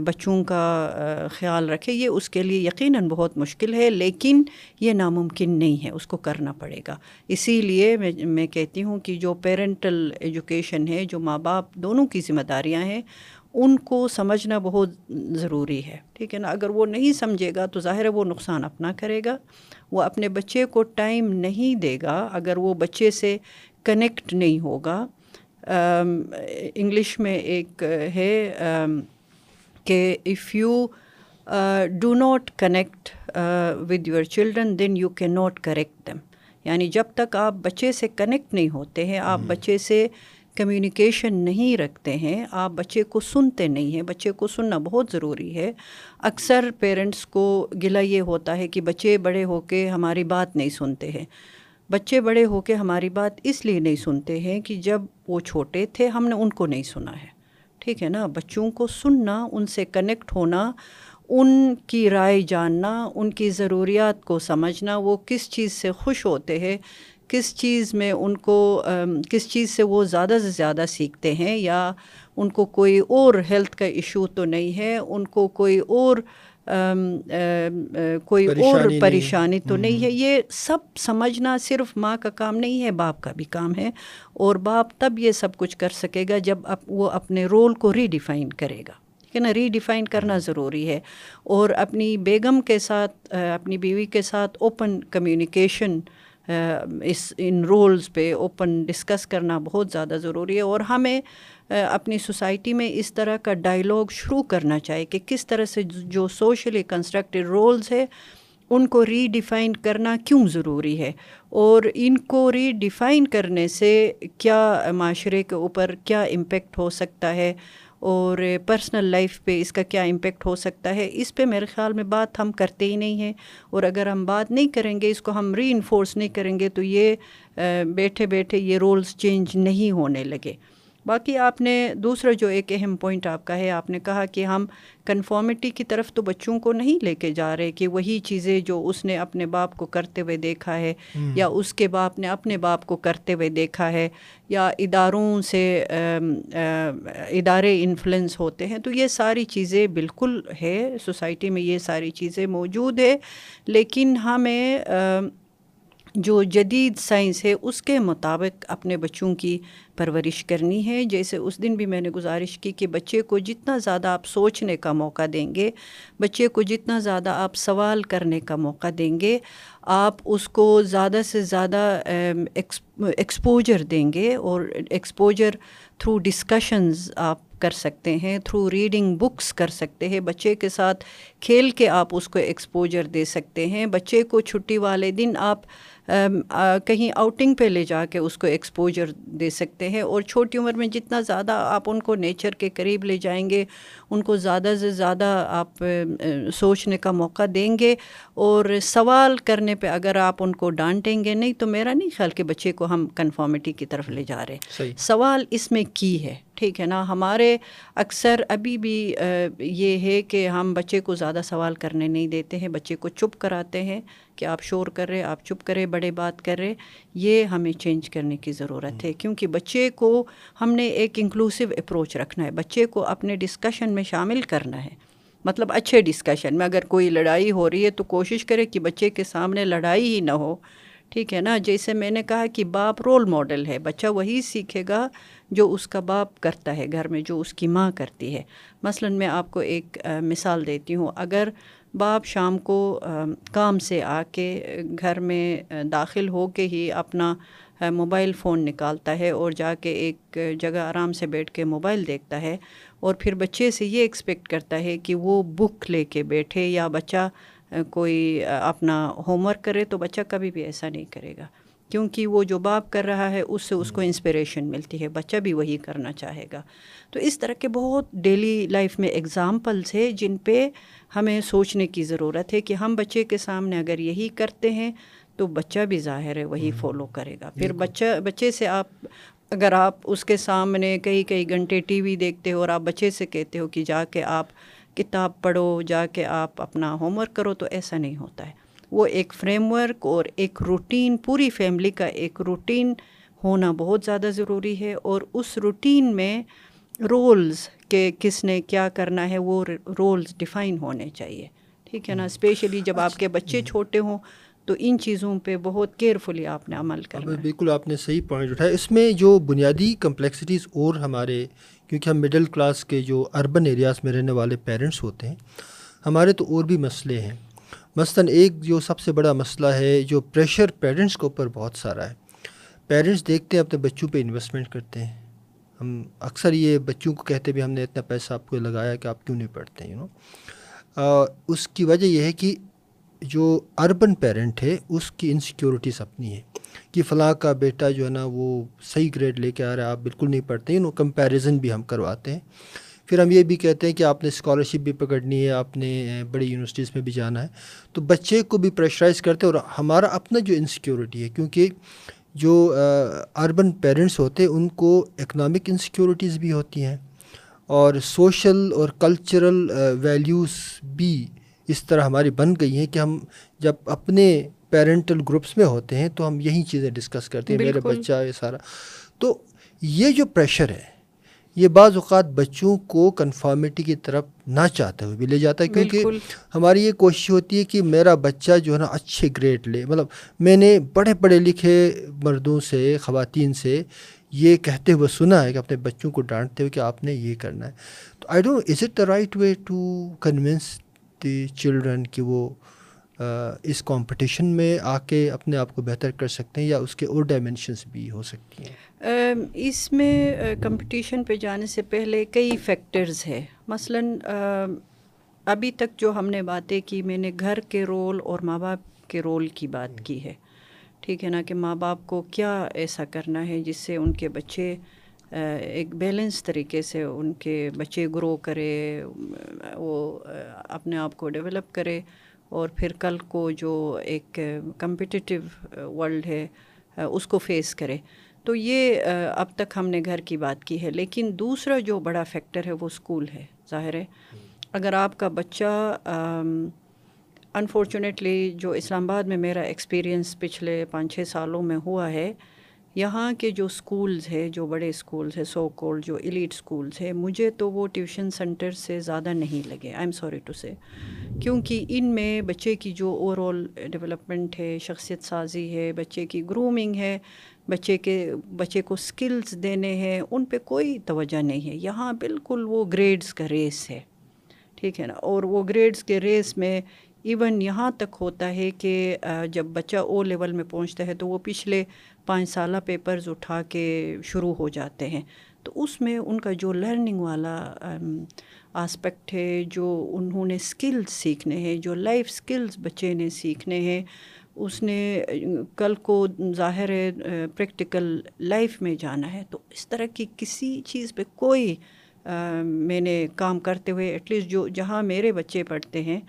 بچوں کا خیال رکھے، یہ اس کے لیے یقیناً بہت مشکل ہے، لیکن یہ ناممکن نہیں ہے، اس کو کرنا پڑے گا۔ اسی لیے میں میں کہتی ہوں کہ جو پیرنٹل ایجوکیشن ہے، جو ماں باپ دونوں کی ذمہ داریاں ہیں ان کو سمجھنا بہت ضروری ہے ٹھیک ہے نا؟ اگر وہ نہیں سمجھے گا تو ظاہر ہے وہ نقصان اپنا کرے گا وہ اپنے بچے کو ٹائم نہیں دے گا اگر وہ بچے سے کنیکٹ نہیں ہوگا۔ انگلش میں ایک ہے کہ if you do not connect with your children then you can not correct them یعنی جب تک آپ بچے سے کنیکٹ نہیں ہوتے ہیں آپ بچے سے کمیونیکیشن نہیں رکھتے ہیں، آپ بچے کو سنتے نہیں ہیں۔ بچے کو سننا بہت ضروری ہے۔ اکثر پیرنٹس کو گلا یہ ہوتا ہے کہ بچے بڑے ہو کے ہماری بات نہیں سنتے ہیں۔ بچے بڑے ہو کے ہماری بات اس لیے نہیں سنتے ہیں کہ جب وہ چھوٹے تھے ہم نے ان کو نہیں سنا ہے۔ ٹھیک ہے نا؟ بچوں کو سننا، ان سے کنیکٹ ہونا، ان کی رائے جاننا، ان کی ضروریات کو سمجھنا، وہ کس چیز سے خوش ہوتے ہیں؟ کس چیز میں ان کو کس چیز سے وہ زیادہ سے زیادہ سیکھتے ہیں یا ان کو کوئی اور ہیلتھ کا ایشو تو نہیں ہے ان کو کوئی اور کوئی اور پریشانی تو نہیں ہے۔ یہ سب سمجھنا صرف ماں کا کام نہیں ہے باپ کا بھی کام ہے۔ اور باپ تب یہ سب کچھ کر سکے گا جب وہ اپنے رول کو ری ڈیفائن کرے گا۔ ٹھیک ہے نا؟ ری ڈیفائن کرنا ضروری ہے۔ اور اپنی بیگم کے ساتھ اپنی بیوی کے ساتھ اوپن کمیونیکیشن اس، ان رولز پہ اوپن ڈسکس کرنا بہت زیادہ ضروری ہے اور ہمیں اپنی سوسائٹی میں اس طرح کا ڈائلاگ شروع کرنا چاہیے کہ کس طرح سے جو سوشلی کنسٹرکٹیڈ رولز ہے ان کو ری ڈیفائن کرنا کیوں ضروری ہے اور ان کو ری ڈیفائن کرنے سے کیا معاشرے کے اوپر کیا امپیکٹ ہو سکتا ہے اور پرسنل لائف پہ اس کا کیا امپیکٹ ہو سکتا ہے؟ اس پہ میرے خیال میں بات ہم کرتے ہی نہیں ہیں۔ اور اگر ہم بات نہیں کریں گے، اس کو ہم ری انفورس نہیں کریں گے، تو یہ بیٹھے بیٹھے یہ رولز چینج نہیں ہونے لگے۔ باقی آپ نے دوسرا جو ایک اہم پوائنٹ آپ کا ہے آپ نے کہا کہ ہم کنفارمیٹی کی طرف تو بچوں کو نہیں لے کے جا رہے کہ وہی چیزیں جو اس نے اپنے باپ کو کرتے ہوئے دیکھا ہے یا اس کے باپ نے اپنے باپ کو کرتے ہوئے دیکھا ہے یا اداروں سے ادارے انفلوئنس ہوتے ہیں۔ تو یہ ساری چیزیں بالکل ہے سوسائٹی میں یہ ساری چیزیں موجود ہے لیکن ہمیں جو جدید سائنس ہے، اس کے مطابق اپنے بچوں کی پرورش کرنی ہے۔ جیسے اس دن بھی میں نے گزارش کی کہ بچے کو جتنا زیادہ آپ سوچنے کا موقع دیں گے، بچے کو جتنا زیادہ آپ سوال کرنے کا موقع دیں گے، آپ اس کو زیادہ سے زیادہ ایکسپوجر دیں گے اور ایکسپوجر تھرو ڈسکشنز آپ کر سکتے ہیں تھرو ریڈنگ بکس کر سکتے ہیں۔ بچے کے ساتھ کھیل کے آپ اس کو ایکسپوجر دے سکتے ہیں۔ بچے کو چھٹی والے دن آپ کہیں آؤٹنگ پہ لے جا کے اس کو ایکسپوجر دے سکتے ہیں اور چھوٹی عمر میں جتنا زیادہ آپ ان کو نیچر کے قریب لے جائیں گے ان کو زیادہ سے زیادہ آپ سوچنے کا موقع دیں گے اور سوال کرنے پہ اگر آپ ان کو ڈانٹیں گے نہیں تو میرا نہیں خیال کہ بچے کو ہم کنفارمیٹی کی طرف لے جا رہے سوال اس میں کی ہے؟ ٹھیک ہے نا، ہمارے اکثر ابھی بھی یہ ہے کہ ہم بچے کو زیادہ سوال کرنے نہیں دیتے ہیں، بچے کو چپ کراتے ہیں کہ آپ شور کر رہے، آپ چپ کرے، بڑے بات کر رہے، یہ ہمیں چینج کرنے کی ضرورت ہے، کیونکہ بچے کو ہم نے ایک انکلوسیو اپروچ رکھنا ہے، بچے کو اپنے ڈسکشن میں شامل کرنا ہے۔ مطلب اچھے ڈسکشن میں اگر کوئی لڑائی ہو رہی ہے تو کوشش کرے کہ بچے کے سامنے لڑائی ہی نہ ہو۔ ٹھیک ہے نا، جیسے میں نے کہا کہ باپ رول ماڈل ہے، بچہ وہی سیکھے گا جو اس کا باپ کرتا ہے گھر میں، جو اس کی ماں کرتی ہے۔ مثلا میں آپ کو ایک مثال دیتی ہوں۔ اگر باپ شام کو کام سے آ کے گھر میں داخل ہو کے ہی اپنا موبائل فون نکالتا ہے اور جا کے ایک جگہ آرام سے بیٹھ کے موبائل دیکھتا ہے اور پھر بچے سے یہ ایکسپیکٹ کرتا ہے کہ وہ بک لے کے بیٹھے یا بچہ کوئی اپنا ہوم ورک کرے تو بچہ کبھی بھی ایسا نہیں کرے گا۔ کیونکہ وہ جو باپ کر رہا ہے اس سے اس کو انسپریشن ملتی ہے۔ بچہ بھی وہی کرنا چاہے گا۔ تو اس طرح کے بہت ڈیلی لائف میں اگزامپلس ہے جن پہ ہمیں سوچنے کی ضرورت ہے کہ ہم بچے کے سامنے اگر یہی کرتے ہیں تو بچہ بھی ظاہر ہے وہی فالو کرے گا۔ پھر بچہ بچے سے آپ اگر آپ اس کے سامنے کئی کئی گھنٹے ٹی وی دیکھتے ہو اور آپ بچے سے کہتے ہو کہ جا کے آپ کتاب پڑھو جا کے آپ اپنا ہوم ورک کرو تو ایسا نہیں ہوتا ہے۔ وہ ایک فریم ورک اور ایک روٹین پوری فیملی کا ایک روٹین ہونا بہت زیادہ ضروری ہے اور اس روٹین میں رولز کہ کس نے کیا کرنا ہے وہ رولز ڈیفائن ہونے چاہیے۔ ٹھیک ہے نا؟ اسپیشلی جب آپ کے بچے چھوٹے ہوں تو ان چیزوں پہ بہت کیئرفلی آپ نے عمل کرنا بالکل آپ نے صحیح پوائنٹ اٹھایا۔ اس میں جو بنیادی کمپلیکسٹیز اور ہمارے کیونکہ ہم مڈل کلاس کے جو اربن ایریاز میں رہنے والے پیرنٹس ہوتے ہیں ہمارے تو اور بھی مسئلے ہیں۔ مثلاً ایک جو سب سے بڑا مسئلہ ہے، جو پریشر پیرنٹس کے اوپر بہت سارا ہے۔ پیرنٹس دیکھتے ہیں، اپنے بچوں پہ انویسٹمنٹ کرتے ہیں۔ ہم اکثر یہ بچوں کو کہتے بھی، ہم نے اتنا پیسہ آپ کو لگایا کہ آپ کیوں نہیں پڑھتے ہیں یو نو اس کی وجہ یہ ہے کہ جو اربن پیرنٹ ہے، اس کی انسیکیورٹیز اپنی ہے کہ فلاں کا بیٹا جو ہے نا، وہ صحیح گریڈ لے کے آ رہا ہے، آپ بالکل نہیں پڑھتے ہیں نو کمپیریزن بھی ہم کرواتے ہیں۔ پھر ہم یہ بھی کہتے ہیں کہ آپ نے اسکالرشپ بھی پکڑنی ہے آپ نے بڑی یونیورسٹیز میں بھی جانا ہے۔ تو بچے کو بھی پریشرائز کرتے اور ہمارا اپنا جو انسیکیورٹی ہے کیونکہ جو اربن پیرنٹس ہوتے ہیں ان کو اکنامک انسیکیورٹیز بھی ہوتی ہیں۔ اور سوشل اور کلچرل ویلیوز بھی اس طرح ہماری بن گئی ہیں کہ ہم جب اپنے پیرنٹل گروپس میں ہوتے ہیں تو ہم یہی چیزیں ڈسکس کرتے ہیں میرے بچہ یہ سارا۔ تو یہ جو پریشر ہے یہ بعض اوقات بچوں کو کنفارمیٹی کی طرف نہ چاہتے ہوئے بھی لے جاتا ہے کیونکہ ہماری یہ کوشش ہوتی ہے کہ میرا بچہ جو ہے نا اچھے گریڈ لے۔ مطلب میں نے بڑے پڑھے لکھے مردوں سے خواتین سے یہ کہتے ہوئے سنا ہے کہ اپنے بچوں کو ڈانٹتے ہوئے کہ آپ نے یہ کرنا ہے۔ تو I don't is it the right way to convince the children کہ وہ اس کمپٹیشن میں آ کے اپنے آپ کو بہتر کر سکتے ہیں یا اس کے اور ڈائمینشنس بھی ہو سکتی ہیں؟ اس میں کمپٹیشن پہ جانے سے پہلے کئی فیکٹرز ہے مثلا ابھی تک جو ہم نے باتیں کی، میں نے گھر کے رول اور ماں باپ کے رول کی بات کی ہے۔ ٹھیک ہے نا کہ ماں باپ کو کیا ایسا کرنا ہے جس سے ان کے بچے ایک بیلنس طریقے سے ان کے بچے گرو کرے، وہ اپنے آپ کو ڈیولپ کرے۔ اور پھر کل کو جو ایک کمپٹیٹیو ورلڈ ہے اس کو فیس کرے۔ تو یہ اب تک ہم نے گھر کی بات کی ہے، لیکن دوسرا جو بڑا فیکٹر ہے وہ اسکول ہے، ظاہر ہے۔ اگر آپ کا بچہ انفارچونیٹلی جو اسلام آباد میں میرا ایکسپیرئنس پچھلے پانچ چھ سالوں میں ہوا ہے یہاں کے جو اسکولز ہے جو بڑے اسکولز ہے سو کولڈ جو ایلیٹ اسکولز ہے مجھے تو وہ ٹیوشن سینٹر سے زیادہ نہیں لگے۔ آئی ایم سوری ٹو سے کیونکہ ان میں بچے کی جو اوور آل ڈیولپمنٹ ہے، شخصیت سازی ہے، بچے کی گرومنگ ہے، بچے کے، بچے کو اسکلز دینے ہیں، ان پہ کوئی توجہ نہیں ہے۔ یہاں بالکل وہ گریڈز کا ریس ہے۔ ٹھیک ہے نا؟ اور وہ گریڈز کے ریس میں ایون یہاں تک ہوتا ہے کہ جب بچہ او لیول میں پہنچتا ہے تو وہ پچھلے پانچ سالہ پیپرز اٹھا کے شروع ہو جاتے ہیں۔ تو اس میں ان کا جو لرننگ والا آسپیکٹ ہے، جو انہوں نے اسکلز سیکھنے ہیں، جو لائف اسکلز بچے نے سیکھنے ہیں، اس نے کل کو ظاہر ہے پریکٹیکل لائف میں جانا ہے۔ تو اس طرح کی کسی چیز پہ کوئی میں نے کام کرتے ہوئے ایٹ لیسٹ جو جہاں میرے بچے پڑھتے ہیں،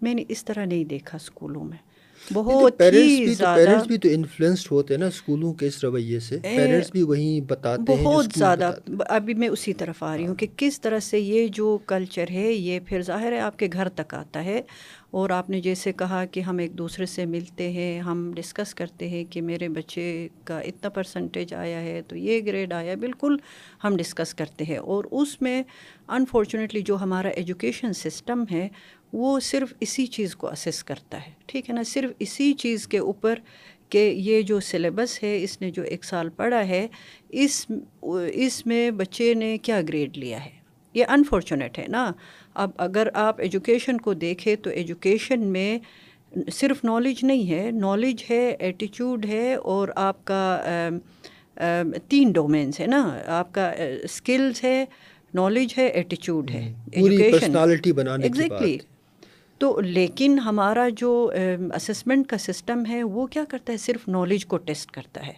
میں نے اس طرح نہیں دیکھا اسکولوں میں۔ بہت ہی زیادہ بھی تو انفلوئنسڈ ہوتے ہیں نا اسکولوں کے اس رویے سے. پیرنٹس بھی وہیں بتاتے ہیں بہت زیادہ. ابھی میں اسی طرف آ رہی ہوں کہ کس طرح سے یہ جو کلچر ہے یہ پھر ظاہر ہے آپ کے گھر تک آتا ہے۔ اور آپ نے جیسے کہا کہ ہم ایک دوسرے سے ملتے ہیں ہم ڈسکس کرتے ہیں کہ میرے بچے کا اتنا پرسنٹیج آیا ہے تو یہ گریڈ آیا بالکل ہم ڈسکس کرتے ہیں۔ اور اس میں انفارچونیٹلی جو ہمارا ایجوکیشن سسٹم ہے وہ صرف اسی چیز کو اسیس کرتا ہے۔ ٹھیک ہے نا؟ صرف اسی چیز کے اوپر کہ یہ جو سلیبس ہے اس نے جو ایک سال پڑھا ہے اس اس میں بچے نے کیا گریڈ لیا ہے؟ یہ انفارچونیٹ ہے نا؟ اب اگر آپ ایجوکیشن کو دیکھیں تو ایجوکیشن میں صرف نالج نہیں ہے نالج ہے ایٹیچیوڈ ہے اور آپ کا تین ڈومینس ہے نا؟ آپ کا اسکلس ہے نالج ہے ایٹیچیوڈ ہے۔ ایجوکیشن ایگزیکٹلی تو لیکن ہمارا جو اسسمنٹ کا سسٹم ہے وہ کیا کرتا ہے؟ صرف نالج کو ٹیسٹ کرتا ہے۔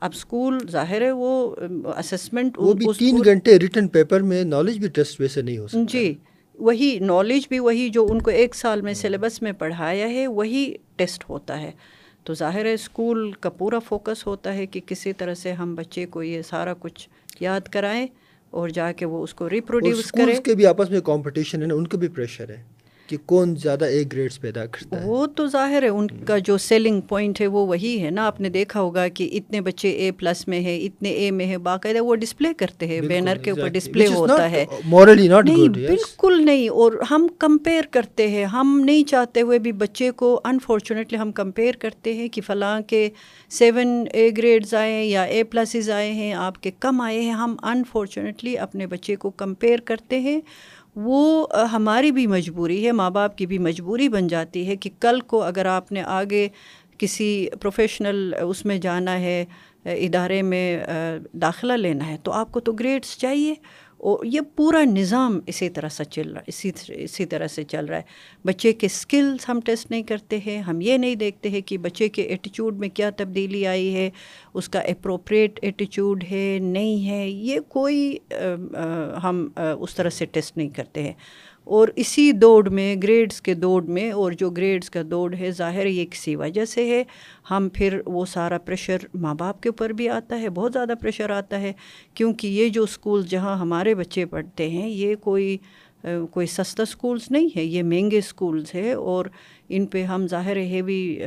اب اسکول ظاہر ہے وہ اسسمنٹ وہ بھی تین گھنٹے ریٹن پیپر میں نالج بھی ٹیسٹ ویسے نہیں ہو سکتا۔ جی وہی نالج بھی وہی جو ان کو ایک سال میں سلیبس میں پڑھایا ہے وہی ٹیسٹ ہوتا ہے۔ تو ظاہر ہے اسکول کا پورا فوکس ہوتا ہے کہ کسی طرح سے ہم بچے کو یہ سارا کچھ یاد کرائیں اور جا کے وہ اس کو ریپروڈیوس کریں۔ کے بھی آپس میں کمپٹیشن ہے نا ان کا بھی پریشر ہے۔ کہ کون زیادہ اے گریڈس پیدا کرتا ہے۔ وہ تو ظاہر ہے ان کا جو سیلنگ پوائنٹ ہے وہ وہی ہے نا۔ آپ نے دیکھا ہوگا کہ اتنے بچے اے پلس میں ہے اتنے اے میں ہے باقاعدہ وہ ڈسپلے کرتے ہیں بینر کے اوپر ڈسپلے ہوتا ہے۔ نہیں بالکل نہیں۔ اور ہم کمپیئر کرتے ہیں۔ ہم نہیں چاہتے ہوئے بھی بچے کو انفارچونیٹلی ہم کمپیئر کرتے ہیں کہ فلاں کے سیون اے گریڈز آئے یا اے پلسز آئے ہیں آپ کے کم آئے ہیں۔ ہم انفارچونیٹلی اپنے بچے کو کمپیئر کرتے ہیں۔ وہ ہماری بھی مجبوری ہے، ماں باپ کی بھی مجبوری بن جاتی ہے کہ کل کو اگر آپ نے آگے کسی پروفیشنل اس میں جانا ہے ادارے میں داخلہ لینا ہے تو آپ کو تو گریڈس چاہیے۔ اور یہ پورا نظام اسی طرح سے چل رہا ہے اسی اسی طرح سے چل رہا ہے۔ بچے کے اسکلس ہم ٹیسٹ نہیں کرتے ہیں، ہم یہ نہیں دیکھتے ہیں کہ بچے کے ایٹیچیوڈ میں کیا تبدیلی آئی ہے، اس کا اپروپریٹ ایٹیچیوڈ ہے، نہیں ہے۔ یہ کوئی ہم اس طرح سے ٹیسٹ نہیں کرتے ہیں۔ اور اسی دوڑ میں گریڈز کے دوڑ میں اور جو گریڈز کا دوڑ ہے ظاہر یہ کسی وجہ سے ہے۔ ہم پھر وہ سارا پریشر ماں باپ کے اوپر بھی آتا ہے بہت زیادہ پریشر آتا ہے۔ کیونکہ یہ جو اسکول جہاں ہمارے بچے پڑھتے ہیں یہ کوئی کوئی سستا اسکولس نہیں ہے یہ مہنگے اسکولس ہے اور ان پہ ہم ظاہر ہیوی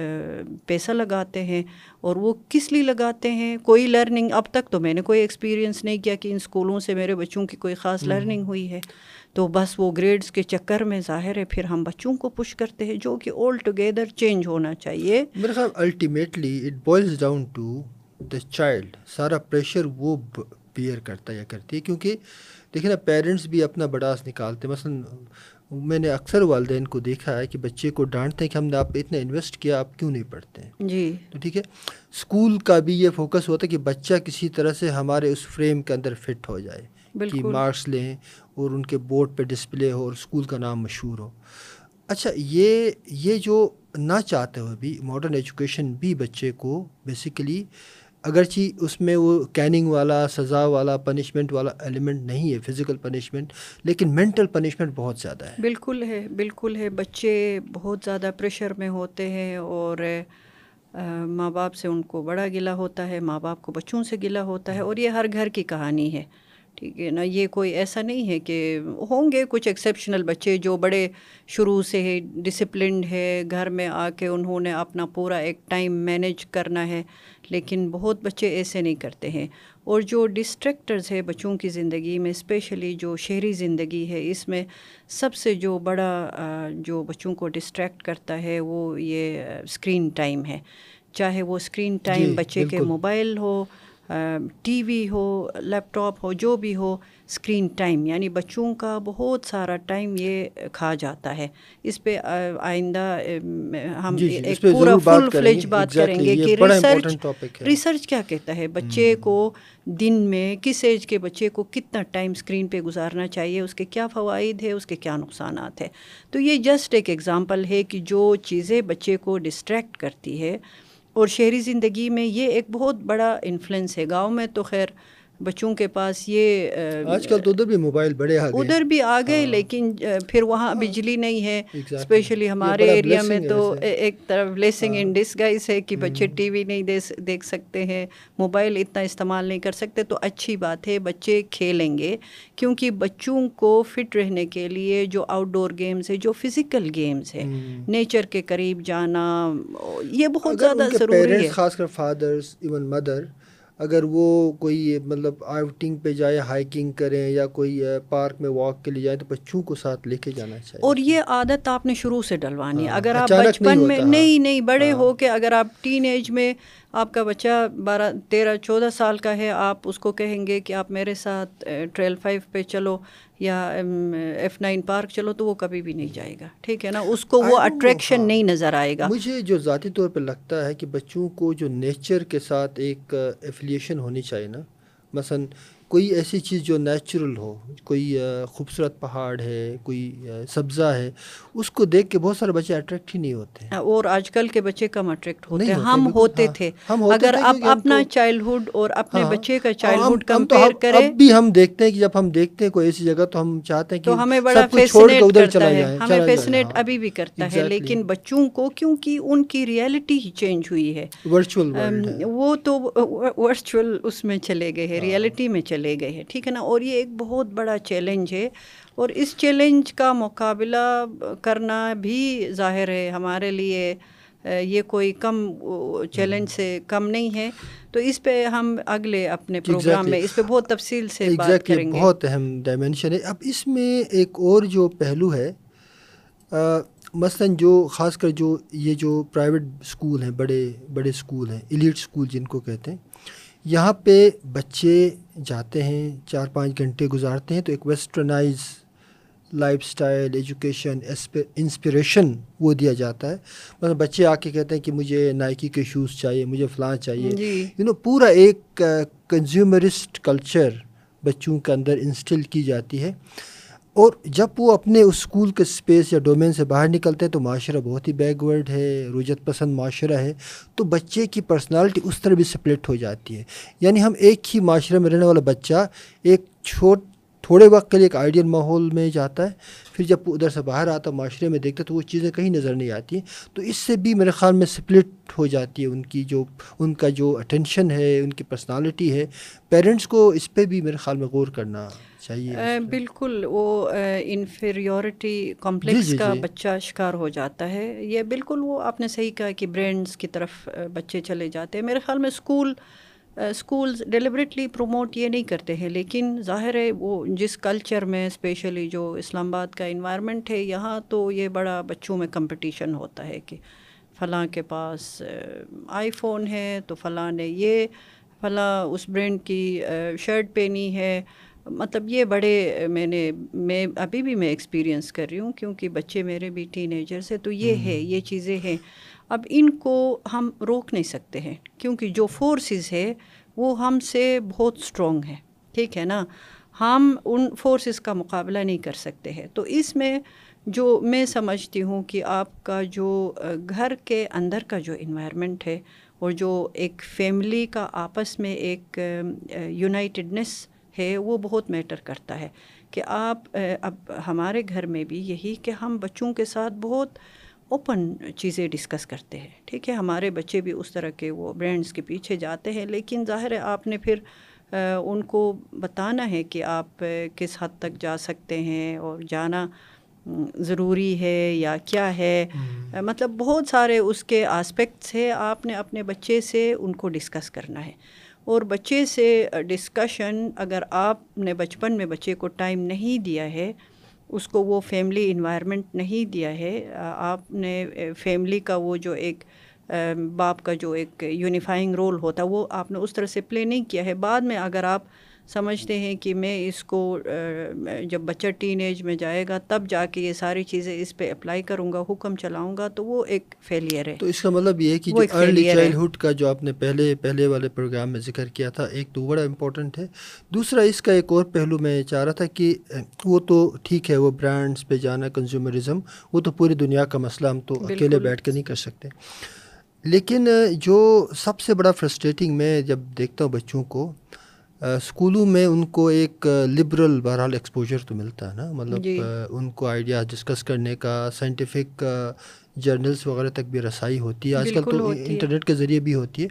پیسہ لگاتے ہیں۔ اور وہ کس لیے لگاتے ہیں؟ کوئی لرننگ اب تک تو میں نے کوئی ایکسپیرینس نہیں کیا کہ ان اسکولوں سے میرے بچوں کی کوئی خاص لرننگ ہوئی ہے۔ تو بس وہ گریڈس کے چکر میں ظاہر ہے پھر ہم بچوں کو پش کرتے ہیں جو کہ اول ٹوگیدر چینج ہونا چاہیے۔ میرے خیال ultimately it boils down to the child سارا پریشر وہ بیئر کرتا یا کرتی ہے۔ کیونکہ دیکھیں نا پیرنٹس بھی اپنا بڑاس نکالتے مثلاً میں نے اکثر والدین کو دیکھا ہے کہ بچے کو ڈانٹتے ہیں کہ ہم نے آپ اتنا انویسٹ کیا آپ کیوں نہیں پڑھتے ہیں؟ جی۔ تو ٹھیک ہے اسکول کا بھی یہ فوکس ہوتا ہے کہ بچہ کسی طرح سے ہمارے اس فریم کے اندر فٹ ہو جائے کہ مارکس لیں۔ اور ان کے بورڈ پہ ڈسپلے ہو اور اسکول کا نام مشہور ہو۔ اچھا یہ یہ جو نہ چاہتے ہوئے بھی ماڈرن ایجوکیشن بھی بچے کو بیسیکلی اگرچہ اس میں وہ کیننگ والا، سزا والا پنشمنٹ والا ایلیمنٹ نہیں ہے فزیکل پنشمنٹ لیکن مینٹل پنشمنٹ بہت زیادہ ہے۔ بالکل ہے بالکل ہے۔ بچے بہت زیادہ پریشر میں ہوتے ہیں اور ماں باپ سے ان کو بڑا گلا ہوتا ہے، ماں باپ کو بچوں سے گلا ہوتا ہے اور یہ ہر گھر کی کہانی ہے۔ ٹھیک ہے نا یہ کوئی ایسا نہیں ہے کہ ہوں گے کچھ ایکسیپشنل بچے جو بڑے شروع سے ڈسپلنڈ ہے گھر میں آ کے انہوں نے اپنا پورا ایک ٹائم مینیج کرنا ہے لیکن بہت بچے ایسے نہیں کرتے ہیں۔ اور جو ڈسٹریکٹرز ہے بچوں کی زندگی میں اسپیشلی جو شہری زندگی ہے اس میں سب سے جو بڑا جو بچوں کو ڈسٹریکٹ کرتا ہے وہ یہ اسکرین ٹائم ہے۔ چاہے وہ اسکرین ٹائم جی، بچے کے موبائل ہو ٹی وی ہو لیپ ٹاپ ہو جو بھی ہو اسکرین ٹائم یعنی بچوں کا بہت سارا ٹائم یہ کھا جاتا ہے۔ اس پہ آئندہ ہم جی، جی، ایک پورا فل فلیج بات کریں گے کہ ریسرچ ریسرچ کیا کہتا ہے؟ بچے کو دن میں کس ایج کے بچے کو کتنا ٹائم اسکرین پہ گزارنا چاہیے؟ اس کے کیا فوائد ہے اس کے کیا نقصانات ہیں؟ تو یہ جسٹ ایک ایگزامپل ہے کہ جو چیزیں بچے کو ڈسٹریکٹ کرتی ہے اور شہری زندگی میں یہ ایک بہت بڑا انفلوئنس ہے۔ گاؤں میں تو خیر بچوں کے پاس یہ آج کل تو ادھر بھی موبائل بڑے ادھر بھی آ گئے ہاں۔ لیکن پھر وہاں ہاں۔ بجلی نہیں ہے۔ اسپیشلی ہمارے ایریا میں تو ایک طرف بلیسنگ ان ڈسگائز ہے کہ بچے ٹی وی نہیں دیکھ سکتے ہیں۔ موبائل اتنا استعمال نہیں کر سکتے تو اچھی بات ہے بچے کھیلیں گے۔ کیونکہ بچوں کو فٹ رہنے کے لیے جو آؤٹ ڈور گیمز ہے جو فزیکل گیمز ہے نیچر کے قریب جانا یہ بہت زیادہ ضروری ہے۔ خاص کر فادرس ایون مدر اگر وہ کوئی مطلب آؤٹنگ پہ جائے ہائکنگ کریں یا کوئی پارک میں واک کے لیے جائیں تو بچوں کو ساتھ لے کے جانا چاہیے۔ اور یہ عادت آپ نے شروع سے ڈلوانی۔ ہے ہاں، اگر آپ بچپن میں نہیں نہیں بڑے ہاں۔ ہو کہ اگر آپ ٹین ایج میں آپ کا بچہ بارہ تیرہ چودہ سال کا ہے آپ اس کو کہیں گے کہ آپ میرے ساتھ ٹریل فائیو پہ چلو یا ایف نائن پارک چلو تو وہ کبھی بھی نہیں جائے گا ٹھیک ہے نا اس کو وہ اٹریکشن ہاں۔ نہیں نظر آئے گا مجھے جو ذاتی طور پہ لگتا ہے کہ بچوں کو جو نیچر کے ساتھ ایک ایفلیشن ہونی چاہیے نا مثلاً کوئی ایسی چیز جو نیچرل ہو کوئی خوبصورت پہاڑ ہے کوئی سبزہ ہے اس کو دیکھ کے بہت سارے بچے اٹریکٹ ہی نہیں ہوتے۔ ہاں، اور آج کل کے بچے کم اٹریکٹ ہوتے ہیں۔ ہم ہوتے تھے۔ اگر آپ اپنا چائلڈ اور اپنے ہاں، بچے کا چائلڈ کمپیئر کریں۔ اب بھی ہم دیکھتے ہیں کہ جب ہم دیکھتے ہیں کوئی ایسی جگہ تو ہم چاہتے ہیں کہ ہمیں بڑا فیسنیٹ کرتا ہے۔ ہمیں فیسنیٹ ہاں۔ ابھی بھی کرتا ہے۔ لیکن بچوں کو کیونکہ ان کی ریئلٹی ہی چینج ہوئی ہے۔ ورچوئل وہ تو ورچوئل اس میں چلے گئے ہیں۔ ریئلٹی میں چلے گئے ہیں۔ ٹھیک ہے نا؟ اور یہ ایک بہت بڑا چیلنج ہے۔ اور اس چیلنج کا مقابلہ کرنا بھی ظاہر ہے۔ ہمارے لیے یہ کوئی کم چیلنج سے کم نہیں ہے۔ تو اس پہ ہم اگلے اپنے پروگرام میں اس پہ بہت تفصیل سے بات کریں گے۔ بہت اہم ڈائمینشن ہے۔ اب اس میں ایک اور جو پہلو ہے مثلاً جو خاص کر جو یہ جو پرائیویٹ اسکول ہیں بڑے بڑے اسکول ہیں ایلیٹ اسکول جن کو کہتے ہیں یہاں پہ بچے جاتے ہیں چار پانچ گھنٹے گزارتے ہیں تو ایک westernised lifestyle education inspiration وہ دیا جاتا ہے۔ مطلب بچے آ کے کہتے ہیں کہ مجھے نائکی کے شوز چاہیے مجھے فلاں چاہیے۔ یو جی۔ نو پورا ایک کنزیومرسٹ کلچر بچوں کے اندر انسٹل کی جاتی ہے۔ اور جب وہ اپنے اس اسکول کے اسپیس یا ڈومین سے باہر نکلتے ہیں تو معاشرہ بہت ہی بیک ورڈ ہے رجت پسند معاشرہ ہے، تو بچے کی پرسنالٹی اس طرح بھی سپلٹ ہو جاتی ہے۔ یعنی ہم ایک ہی معاشرے میں رہنے والا بچہ ایک چھوٹ، تھوڑے وقت کے لیے ایک آئیڈیل ماحول میں جاتا ہے، پھر جب وہ ادھر سے باہر آتا معاشرے میں دیکھتا تو وہ چیزیں کہیں نظر نہیں آتی ہیں۔ تو اس سے بھی میرے خیال میں سپلٹ ہو جاتی ہے ان کی جو، ان کا جو اٹینشن ہے، ان کی پرسنالٹی ہے۔ پیرنٹس کو اس پہ بھی میرے خیال میں غور کرنا چاہیے بالکل وہ انفیریورٹی کمپلیکس جی، جی، کا جی۔ بچہ شکار ہو جاتا ہے۔ یہ بالکل وہ آپ نے صحیح کہا کہ برینڈس کی طرف بچے چلے جاتے ہیں۔ میرے خیال میں اسکول اسکولز ڈیلیبریٹلی پروموٹ یہ نہیں کرتے ہیں۔ لیکن ظاہر ہے وہ جس کلچر میں اسپیشلی جو اسلام آباد کا انوائرمنٹ ہے یہاں تو یہ بڑا بچوں میں کمپٹیشن ہوتا ہے کہ فلاں کے پاس آئی فون ہے تو فلاں نے یہ فلاں اس برینڈ کی شرٹ پہنی ہے۔ مطلب یہ بڑے میں نے میں ابھی بھی میں ایکسپیرینس کر رہی ہوں کیونکہ بچے میرے بھی ٹین ایجرس ہیں تو یہ ہے یہ چیزیں ہیں۔ اب ان کو ہم روک نہیں سکتے ہیں کیونکہ جو فورسز ہے وہ ہم سے بہت اسٹرانگ ہے ٹھیک ہے نا؟ ہم ان فورسز کا مقابلہ نہیں کر سکتے ہیں۔ تو اس میں جو میں سمجھتی ہوں کہ آپ کا جو گھر کے اندر کا جو انوائرمنٹ ہے اور جو ایک فیملی کا آپس میں ایک یونائٹڈنیس ہے وہ بہت میٹر کرتا ہے کہ آپ اب ہمارے گھر میں بھی یہی کہ ہم بچوں کے ساتھ بہت اوپن چیزیں ڈسکس کرتے ہیں۔ ٹھیک ہے ہمارے بچے بھی اس طرح کے وہ برانڈس کے پیچھے جاتے ہیں لیکن ظاہر ہے آپ نے پھر ان کو بتانا ہے کہ آپ کس حد تک جا سکتے ہیں اور جانا ضروری ہے یا کیا ہے۔ مطلب بہت سارے اس کے آسپیکٹس ہے آپ نے اپنے بچے سے ان کو ڈسکس کرنا ہے۔ اور بچے سے ڈسکشن اگر آپ نے بچپن میں بچے کو ٹائم نہیں دیا ہے، اس کو وہ فیملی انوائرمنٹ نہیں دیا ہے آپ نے فیملی کا وہ جو ایک باپ کا جو ایک یونیفائنگ رول ہوتا، وہ آپ نے اس طرح سے پلے نہیں کیا ہے۔ بعد میں اگر آپ سمجھتے ہیں کہ میں اس کو جب بچہ ٹین ایج میں جائے گا تب جا کے یہ ساری چیزیں اس پہ اپلائی کروں گا حکم چلاؤں گا تو وہ ایک فیلئر ہے۔ تو اس کا مطلب یہ ہے کہ جو ارلی چائلڈ ہوڈ کا جو آپ نے پہلے پہلے والے پروگرام میں ذکر کیا تھا ایک تو بڑا امپورٹنٹ ہے۔ دوسرا اس کا ایک اور پہلو میں چاہ رہا تھا کہ وہ تو ٹھیک ہے وہ برانڈس پہ جانا کنزیومرزم وہ تو پوری دنیا کا مسئلہ ہم تو اکیلے بیٹھ کے نہیں کر سکتے۔ لیکن جو سب سے بڑا فرسٹریٹنگ میں جب دیکھتا ہوں بچوں کو اسکولوں میں ان کو ایک لبرل بہرحال ایکسپوجر تو ملتا ہے نا؟ مطلب جی۔ ان کو آئیڈیاز ڈسکس کرنے کا سائنٹیفک جرنلس وغیرہ تک بھی رسائی ہوتی ہے۔ آج کل تو انٹرنیٹ کے ذریعے بھی ہوتی ہے۔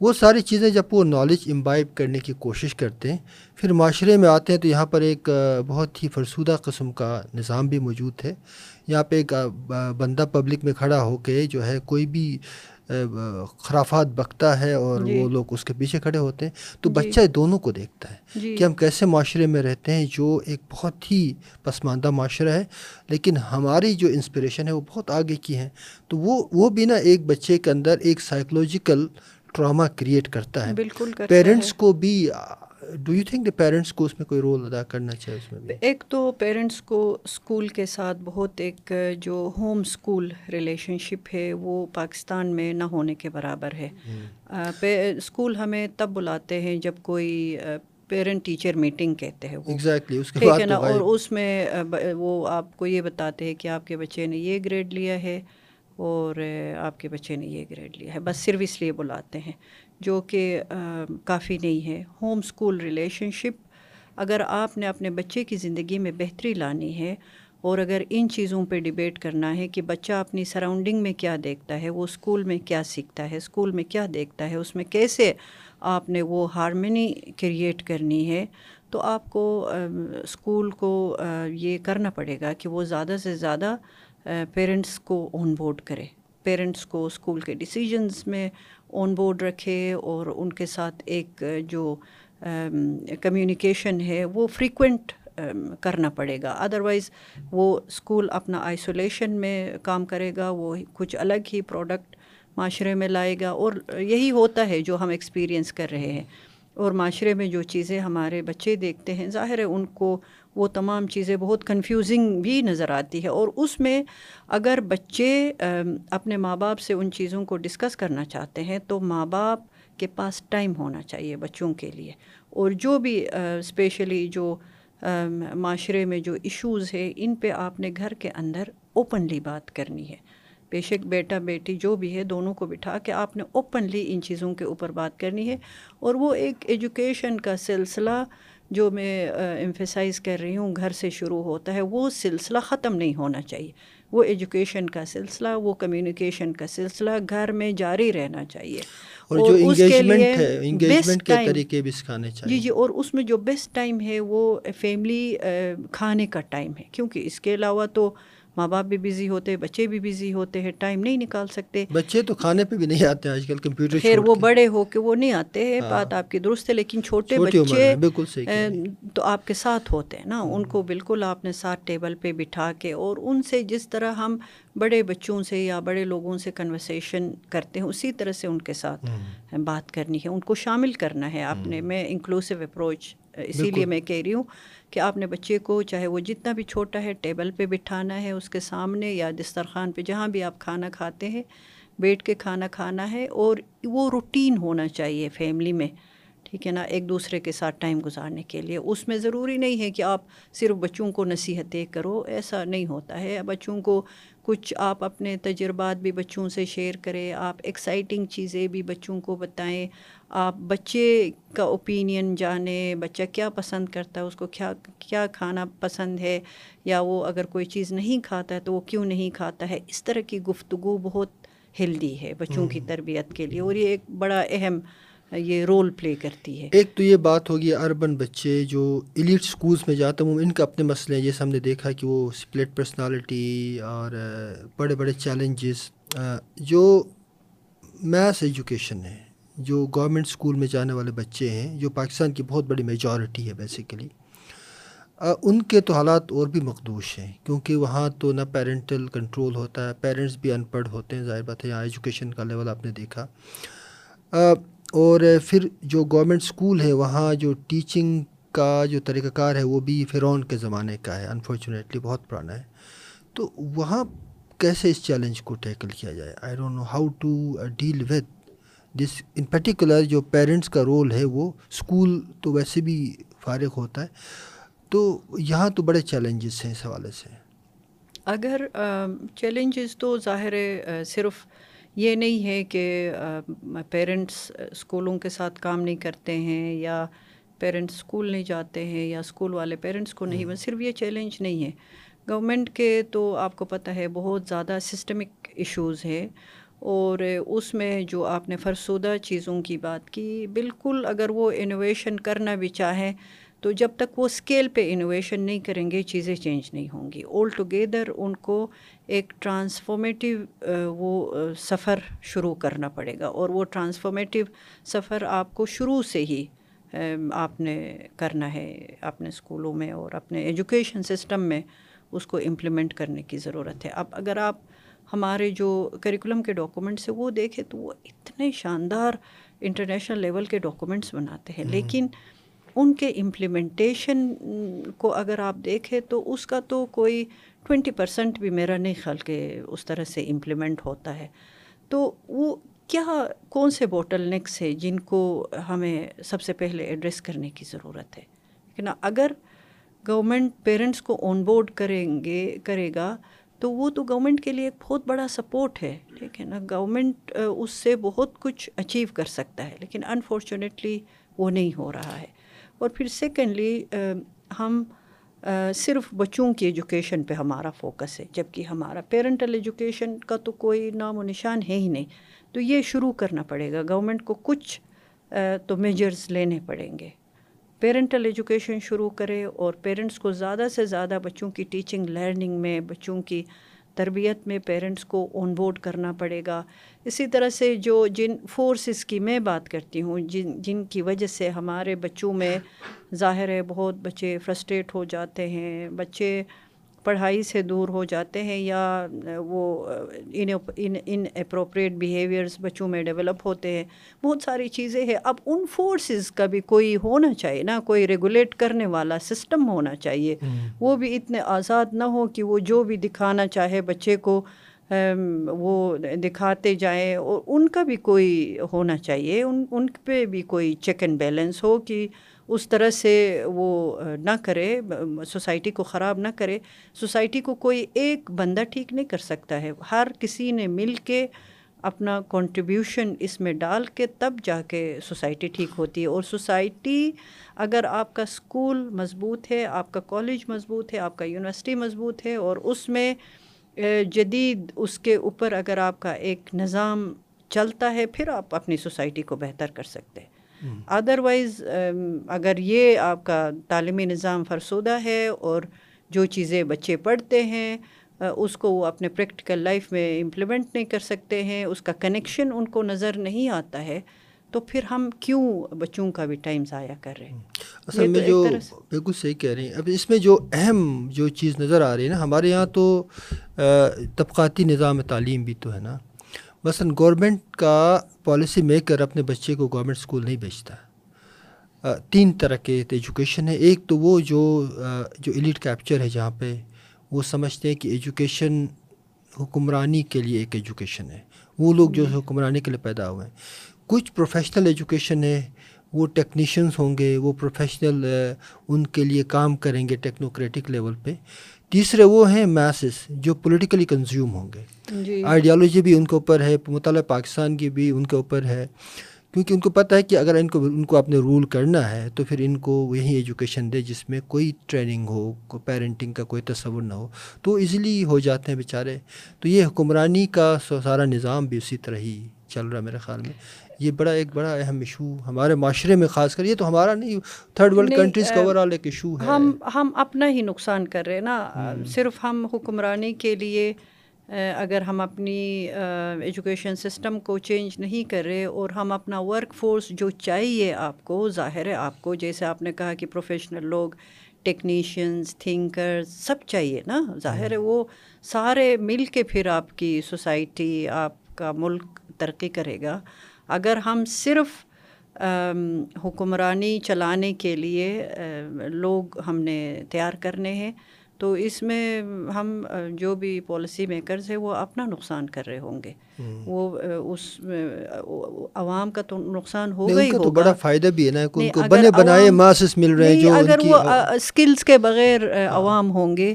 وہ ساری چیزیں جب وہ نالج امبائب کرنے کی کوشش کرتے ہیں پھر معاشرے میں آتے ہیں تو یہاں پر ایک بہت ہی فرسودہ قسم کا نظام بھی موجود ہے۔ یہاں پہ ایک بندہ پبلک میں کھڑا ہو کے جو ہے کوئی بھی خرافات بکتا ہے اور جی۔ وہ لوگ اس کے پیچھے کھڑے ہوتے ہیں۔ تو جی۔ بچہ دونوں کو دیکھتا ہے جی۔ کہ ہم کیسے معاشرے میں رہتے ہیں جو ایک بہت ہی پسماندہ معاشرہ ہے۔ لیکن ہماری جو انسپریشن ہے وہ بہت آگے کی ہیں۔ تو وہ وہ بھی نا ایک بچے کے اندر ایک سائیکلوجیکل ٹراما کریٹ کرتا ہے۔ بالکل پیرنٹس کو بھی ڈو یو تھنک پیرنٹس کو اس میں کوئی رول ادا کرنا چاہیے اس میں ایک تو پیرنٹس کو اسکول کے ساتھ بہت ایک جو ہوم اسکول ریلیشن شپ ہے وہ پاکستان میں نہ ہونے کے برابر ہے۔ اسکول ہمیں تب بلاتے ہیں جب کوئی پیرنٹ ٹیچر میٹنگ کہتے ہیں وہ۔ ٹھیک ہے نا؟ اور اس میں وہ آپ کو یہ بتاتے ہیں کہ آپ کے بچے نے یہ گریڈ لیا ہے اور آپ کے بچے نے یہ گریڈ لیا ہے۔ بس صرف اس لیے بلاتے ہیں۔ جو کہ کافی نہیں ہے۔ ہوم اسکول ریلیشن شپ اگر آپ نے اپنے بچے کی زندگی میں بہتری لانی ہے اور اگر ان چیزوں پہ ڈبیٹ کرنا ہے کہ بچہ اپنی سراؤنڈنگ میں کیا دیکھتا ہے، وہ اسکول میں کیا سیکھتا ہے اسکول میں کیا دیکھتا ہے، اس میں کیسے آپ نے وہ ہارمنی کریٹ کرنی ہے، تو آپ کو اسکول کو یہ کرنا پڑے گا کہ وہ زیادہ سے زیادہ پیرنٹس کو آن بورڈ کرے۔ پیرنٹس کو اسکول کے ڈیسیجنز میں آن بورڈ رکھے اور ان کے ساتھ ایک جو کمیونیکیشن ہے، وہ فریکوینٹ کرنا پڑے گا۔ ادروائز وہ اسکول اپنا آئسولیشن میں کام کرے گا، وہ کچھ الگ ہی پروڈکٹ معاشرے میں لائے گا۔ اور یہی ہوتا ہے جو ہم ایکسپیرئنس کر رہے ہیں۔ اور معاشرے میں جو چیزیں ہمارے بچے دیکھتے ہیں، ظاہر ہے ان کو وہ تمام چیزیں بہت کنفیوزنگ بھی نظر آتی ہے اور اس میں اگر بچے اپنے ماں باپ سے ان چیزوں کو ڈسکس کرنا چاہتے ہیں تو ماں باپ کے پاس ٹائم ہونا چاہیے بچوں کے لیے اور جو بھی اسپیشلی جو معاشرے میں جو ایشوز ہے ان پہ آپ نے گھر کے اندر اوپنلی بات کرنی ہے۔ بے شک بیٹا، بیٹی جو بھی ہے، دونوں کو بٹھا کے آپ نے اوپنلی ان چیزوں کے اوپر بات کرنی ہے اور وہ ایک ایجوکیشن کا سلسلہ جو میں ایمفیسائز کر رہی ہوں گھر سے شروع ہوتا ہے وہ سلسلہ ختم نہیں ہونا چاہیے۔ وہ ایجوکیشن کا سلسلہ وہ کمیونیکیشن کا سلسلہ گھر میں جاری رہنا چاہیے۔ اور جو انگیجمنٹ ہے انگیجمنٹ کے طریقے بھی سکھانے چاہیے۔ جی جی اور اس میں جو بیسٹ ٹائم ہے وہ فیملی کھانے کا ٹائم ہے۔ کیونکہ اس کے علاوہ تو ماں باپ بھی بزی ہوتے ہیں بچے بھی بزی ہوتے ہیں ٹائم نہیں نکال سکتے۔ بچے تو کھانے پہ بھی نہیں آتے آج کل کمپیوٹر خیر وہ بڑے ہو کے وہ نہیں آتے ہیں ہاں۔ بات آپ کی درست ہے لیکن چھوٹے بچے بالکل تو آپ کے ساتھ ہوتے ہیں نا ان کو بالکل آپ نے ساتھ ٹیبل پہ بٹھا کے اور ان سے جس طرح ہم بڑے بچوں سے یا بڑے لوگوں سے کنورسیشن کرتے ہیں اسی طرح سے ان کے ساتھ بات کرنی ہے ان کو شامل کرنا ہے۔ آپ نے میں انکلوسیو اپروچ اسی لیے میں کہہ رہی ہوں۔ کہ آپ نے بچے کو چاہے وہ جتنا بھی چھوٹا ہے ٹیبل پہ بٹھانا ہے، اس کے سامنے یا دسترخوان پہ جہاں بھی آپ کھانا کھاتے ہیں، بیٹھ کے کھانا کھانا ہے اور وہ روٹین ہونا چاہیے فیملی میں، ٹھیک ہے نا، ایک دوسرے کے ساتھ ٹائم گزارنے کے لیے۔ اس میں ضروری نہیں ہے کہ آپ صرف بچوں کو نصیحتیں کرو، ایسا نہیں ہوتا ہے۔ بچوں کو کچھ آپ اپنے تجربات بھی بچوں سے شیئر کریں، آپ ایکسائٹنگ چیزیں بھی بچوں کو بتائیں۔ آپ بچے کا اوپینین جانیں بچہ کیا پسند کرتا ہے اس کو کیا کیا کھانا پسند ہے یا وہ اگر کوئی چیز نہیں کھاتا ہے تو وہ کیوں نہیں کھاتا ہے؟ اس طرح کی گفتگو بہت ہیلدی ہے بچوں کی تربیت کے لیے اور یہ ایک بڑا اہم یہ رول پلے کرتی ہے۔ ایک تو یہ بات ہوگی اربن بچے جو ایلیٹ سکولز میں جاتے ہیں ان کا اپنے مسئلے ہیں۔ جیسے ہم نے دیکھا کہ وہ اسپلٹ پرسنالٹی اور بڑے بڑے چیلنجز جو میتھس ایجوکیشن ہے۔ جو گورنمنٹ اسکول میں جانے والے بچے ہیں، جو پاکستان کی بہت بڑی میجورٹی ہے بیسیکلی ان کے تو حالات اور بھی مخدوش ہیں، کیونکہ وہاں تو نہ پیرنٹل کنٹرول ہوتا ہے پیرنٹس بھی ان پڑھ ہوتے ہیں، ظاہر بات ہے، یہاں ایجوکیشن کا لیول آپ نے دیکھا۔ اور پھر جو گورنمنٹ اسکول ہے، وہاں جو ٹیچنگ کا جو طریقہ کار ہے، وہ بھی فرعون کے زمانے کا ہے انفارچونیٹلی بہت پرانا ہے۔ تو وہاں کیسے اس چیلنج کو ٹیکل کیا جائے؟ I don't know how to deal with this in particular جو پیرنٹس کا رول ہے وہ اسکول تو ویسے بھی فارغ ہوتا ہے تو یہاں تو بڑے چیلنجز ہیں اس حوالے سے۔ اگر چیلنجز تو ظاہر صرف یہ نہیں ہے کہ پیرنٹس اسکولوں کے ساتھ کام نہیں کرتے ہیں یا پیرنٹس اسکول نہیں جاتے ہیں یا اسکول والے پیرنٹس کو نہیں بس صرف یہ چیلنج نہیں ہے۔ گورنمنٹ کے تو آپ کو پتہ ہے بہت زیادہ سسٹمک ایشوز ہے اور اس میں جو آپ نے فرسودہ چیزوں کی بات کی، بالکل اگر وہ انوویشن کرنا بھی چاہیں تو جب تک وہ اسکیل پہ انوویشن نہیں کریں گے، چیزیں چینج نہیں ہوں گی۔ اول ٹوگیدر ان کو ایک ٹرانسفارمیٹیو وہ سفر شروع کرنا پڑے گا۔ اور وہ ٹرانسفارمیٹیو سفر آپ کو شروع سے ہی آپ نے کرنا ہے اپنے اسکولوں میں اور اپنے ایجوکیشن سسٹم میں اس کو امپلیمنٹ کرنے کی ضرورت ہے۔ اب اگر آپ ہمارے جو کریکولم کے ڈاکومنٹس ہیں وہ دیکھیں تو وہ اتنے شاندار انٹرنیشنل لیول کے ڈاکومنٹس بناتے ہیں۔ لیکن ان کے امپلیمنٹیشن کو اگر آپ دیکھیں تو اس کا تو کوئی ٹوینٹی پرسینٹ بھی میرا نہیں خیال کہ اس طرح سے امپلیمنٹ ہوتا ہے۔ تو وہ کیا کون سے بوٹل نیکس ہے جن کو ہمیں سب سے پہلے ایڈریس کرنے کی ضرورت ہے؟ لیکن اگر گورنمنٹ پیرنٹس کو آن بورڈ کریں گے کرے گا تو وہ تو گورنمنٹ کے لیے ایک بہت بڑا سپورٹ ہے ٹھیک ہے نا گورنمنٹ اس سے بہت کچھ اچیو کر سکتا ہے، لیکن انفارچونیٹلی وہ نہیں ہو رہا ہے۔ اور پھر سیکنڈلی ہم صرف بچوں کی ایجوکیشن پہ ہمارا فوکس ہے جبکہ ہمارا پیرنٹل ایجوکیشن کا تو کوئی نام و نشان ہے ہی نہیں۔ تو یہ شروع کرنا پڑے گا۔ گورنمنٹ کو کچھ تو میجرز لینے پڑیں گے۔ پیرنٹل ایجوکیشن شروع کرے اور پیرنٹس کو زیادہ سے زیادہ بچوں کی ٹیچنگ، لرننگ میں بچوں کی تربیت میں پیرنٹس کو آن بورڈ کرنا پڑے گا۔ اسی طرح سے جو جن فورسز کی میں بات کرتی ہوں، جن جن کی وجہ سے ہمارے بچوں میں ظاہر ہے بہت بچے فرسٹریٹ ہو جاتے ہیں، بچے پڑھائی سے دور ہو جاتے ہیں یا وہ ان ان اپروپریٹ بیہیویئرس بچوں میں ڈیولپ ہوتے ہیں۔ بہت ساری چیزیں ہیں۔ اب ان فورسز کا بھی کوئی ہونا چاہیے نا کوئی ریگولیٹ کرنے والا سسٹم ہونا چاہیے۔ وہ بھی اتنے آزاد نہ ہو کہ وہ جو بھی دکھانا چاہے بچے کو وہ دکھاتے جائیں۔ اور ان کا بھی کوئی ہونا چاہیے۔ ان ان پہ بھی کوئی چیک اینڈ بیلنس ہو کہ اس طرح سے وہ نہ کرے سوسائٹی کو خراب نہ کرے، سوسائٹی کو کوئی ایک بندہ ٹھیک نہیں کر سکتا ہے۔ ہر کسی نے مل کے اپنا کنٹریبیوشن اس میں ڈال کے تب جا کے سوسائٹی ٹھیک ہوتی ہے۔ اور سوسائٹی اگر آپ کا اسکول مضبوط ہے، آپ کا کالج مضبوط ہے، آپ کا یونیورسٹی مضبوط ہے، اور اس میں جدید اس کے اوپر اگر آپ کا ایک نظام چلتا ہے، پھر آپ اپنی سوسائٹی کو بہتر کر سکتے ہیں۔ ادروائز اگر یہ آپ کا تعلیمی نظام فرسودہ ہے اور جو چیزیں بچے پڑھتے ہیں اس کو وہ اپنے پریکٹیکل لائف میں امپلیمنٹ نہیں کر سکتے ہیں اس کا کنیکشن ان کو نظر نہیں آتا ہے تو پھر ہم کیوں بچوں کا بھی ٹائم ضائع کر رہے ہیں؟ اصل میں جو بالکل صحیح کہہ رہے ہیں۔ اب اس میں جو اہم جو چیز نظر آ رہی ہے نا ہمارے یہاں تو طبقاتی نظام تعلیم بھی تو ہے نا۔ مثلاً گورنمنٹ کا پالیسی میکر اپنے بچے کو گورنمنٹ اسکول نہیں بھیجتا۔ تین طرح کے ایجوکیشن ہے ایک تو وہ جو جو ایلیٹ کیپچر ہے جہاں پہ، وہ سمجھتے ہیں کہ ایجوکیشن حکمرانی کے لیے ایک ایجوکیشن ہے۔ وہ لوگ جو حکمرانی کے لیے پیدا ہوئے ہیں۔ کچھ پروفیشنل ایجوکیشن ہے وہ ٹیکنیشینس ہوں گے، وہ پروفیشنل ان کے لیے کام کریں گے ٹیکنوکریٹک لیول پہ۔ تیسرے وہ ہیں میسز جو پولیٹیکلی کنزیوم ہوں گے۔ جی۔ آئیڈیالوجی بھی ان کے اوپر ہے مطالعہ پاکستان کی بھی ان کے اوپر ہے۔ کیونکہ ان کو پتہ ہے کہ اگر ان کو ان کو اپنے رول کرنا ہے تو پھر ان کو یہی ایجوکیشن دے جس میں کوئی ٹریننگ ہو کوئی پیرنٹنگ کا کوئی تصور نہ ہو۔ تو ایزیلی ہو جاتے ہیں بیچارے۔ تو یہ حکمرانی کا سارا نظام بھی اسی طرح ہی چل رہا ہے میرے خیال میں۔ یہ بڑا ایک بڑا اہم ایشو ہمارے معاشرے میں خاص کر یہ تو ہمارا نہیں تھرڈ ورلڈ کنٹریز کا اوور آل ایک ایشو ہے۔ ہم ہم اپنا ہی نقصان کر رہے ہیں نا۔ صرف ہم حکمرانی کے لیے اگر ہم اپنی ایجوکیشن سسٹم کو چینج نہیں کر رہے اور ہم اپنا ورک فورس جو چاہیے آپ کو ظاہر ہے آپ کو جیسے آپ نے کہا کہ پروفیشنل لوگ ٹیکنیشینز تھنکرز سب چاہیے نا۔ ظاہر ہے وہ سارے مل کے پھر آپ کی سوسائٹی آپ کا ملک ترقی کرے گا۔ اگر ہم صرف حکمرانی چلانے کے لیے لوگ ہم نے تیار کرنے ہیں تو اس میں ہم جو بھی پالیسی میکرز ہیں وہ اپنا نقصان کر رہے ہوں گے۔ وہ اس عوام کا تو نقصان ہوگا ہی ہوگا۔ بڑا فائدہ بھی ہے نا ان کو بنے بنائے ماسس مل رہے ہیں جو اگر وہ اسکلز کے بغیر عوام ہوں گے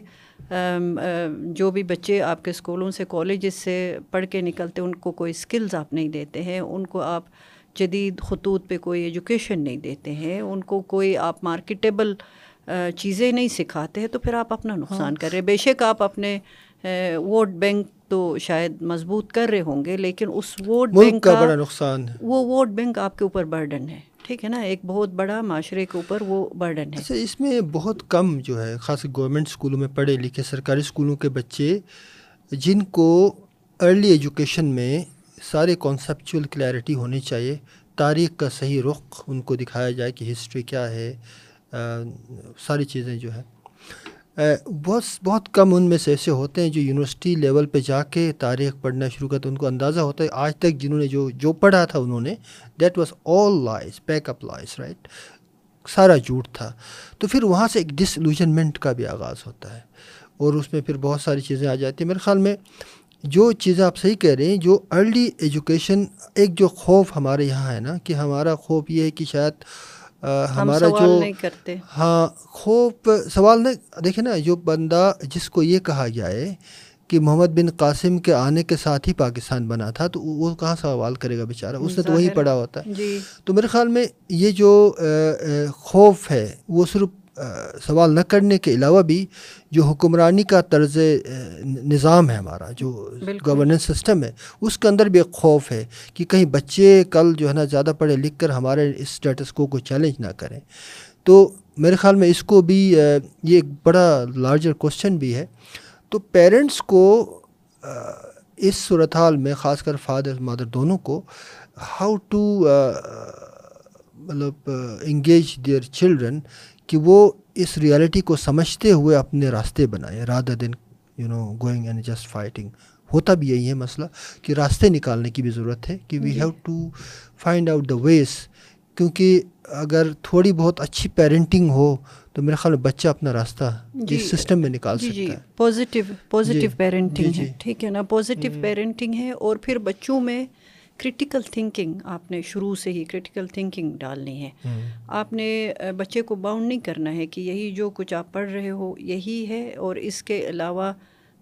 جو بھی بچے آپ کے اسکولوں سے کالجز سے پڑھ کے نکلتے ان کو کوئی اسکلز آپ نہیں دیتے ہیں ان کو آپ جدید خطوط پہ کوئی ایجوکیشن نہیں دیتے ہیں ان کو کوئی آپ مارکیٹیبل چیزیں نہیں سکھاتے ہیں تو پھر آپ اپنا نقصان ہاں۔ کر رہے بے شک آپ اپنے ووٹ بینک تو شاید مضبوط کر رہے ہوں گے لیکن اس ووٹ بینک کا بڑا نقصان وہ ووٹ بینک آپ کے اوپر برڈن ہے۔ ٹھیک ہے نا، ایک بہت بڑا معاشرے کے اوپر وہ برڈن ہے۔ اچھا اس میں بہت کم جو ہے خاص گورنمنٹ اسکولوں میں پڑھے لکھے سرکاری اسکولوں کے بچے، جن کو ارلی ایجوکیشن میں سارے کانسیپچول کلیئرٹی ہونی چاہیے، تاریخ کا صحیح رخ ان کو دکھایا جائے کہ ہسٹری کیا ہے ساری چیزیں جو ہے۔ بہت بہت کم ان میں سے ایسے ہوتے ہیں جو یونیورسٹی لیول پہ جا کے تاریخ پڑھنا شروع کرتے ان کو اندازہ ہوتا ہے آج تک جنہوں نے جو جو پڑھا تھا انہوں نے that was all lies pack up lies right سارا جھوٹ تھا۔ تو پھر وہاں سے ایک ڈس کا بھی آغاز ہوتا ہے۔ اور اس میں پھر بہت ساری چیزیں آ جاتی ہیں۔ میرے خیال میں جو چیزیں آپ صحیح کہہ رہے ہیں، جو ارلی ایجوکیشن ایک جو خوف ہمارے یہاں ہے نا، کہ ہمارا خوف یہ ہے کہ شاید ہمارا جو ہاں خوف سوال نہیں دیکھیں نا جو بندہ جس کو یہ کہا جائے کہ محمد بن قاسم کے آنے کے ساتھ ہی پاکستان بنا تھا تو وہ کہاں سوال کرے گا بیچارہ؟ اس نے تو وہی پڑھا ہوتا ہے۔ جی۔ تو میرے خیال میں یہ جو خوف ہے وہ صرف سوال نہ کرنے کے علاوہ بھی جو حکمرانی کا طرز نظام ہے ہمارا جو گورننس سسٹم ہے اس کے اندر بھی ایک خوف ہے کہ کہیں بچے کل جو ہے نا زیادہ پڑھے لکھ کر ہمارے اس اسٹیٹس کو کوئی چیلنج نہ کریں۔ تو میرے خیال میں اس کو بھی یہ ایک بڑا لارجر کوشچن بھی ہے۔ تو پیرنٹس کو اس صورت حال میں خاص کر فادر مادر دونوں کو ہاؤ ٹو مطلب انگیج دیئر چلڈرن کہ وہ اس ریالٹی کو سمجھتے ہوئے اپنے راستے بنائیں rather then you know going and just fighting ہوتا بھی یہی ہے مسئلہ کہ راستے نکالنے کی بھی ضرورت ہے کہ we have to find out the ways کیونکہ اگر تھوڑی بہت اچھی پیرنٹنگ ہو تو میرے خیال میں بچہ اپنا راستہ جی۔ اس سسٹم میں نکال جی سکتا ہے۔ پازیٹیو پازیٹیو پیرنٹنگ ہے۔ ٹھیک ہے نا؟ پازیٹیو پیرنٹنگ ہے اور پھر بچوں میں کرٹیکل تھنکنگ آپ نے شروع سے ہی کرٹیکل تھنکنگ ڈالنی ہے۔ آپ نے بچے کو باؤنڈ نہیں کرنا ہے کہ یہی جو کچھ آپ پڑھ رہے ہو یہی ہے اور اس کے علاوہ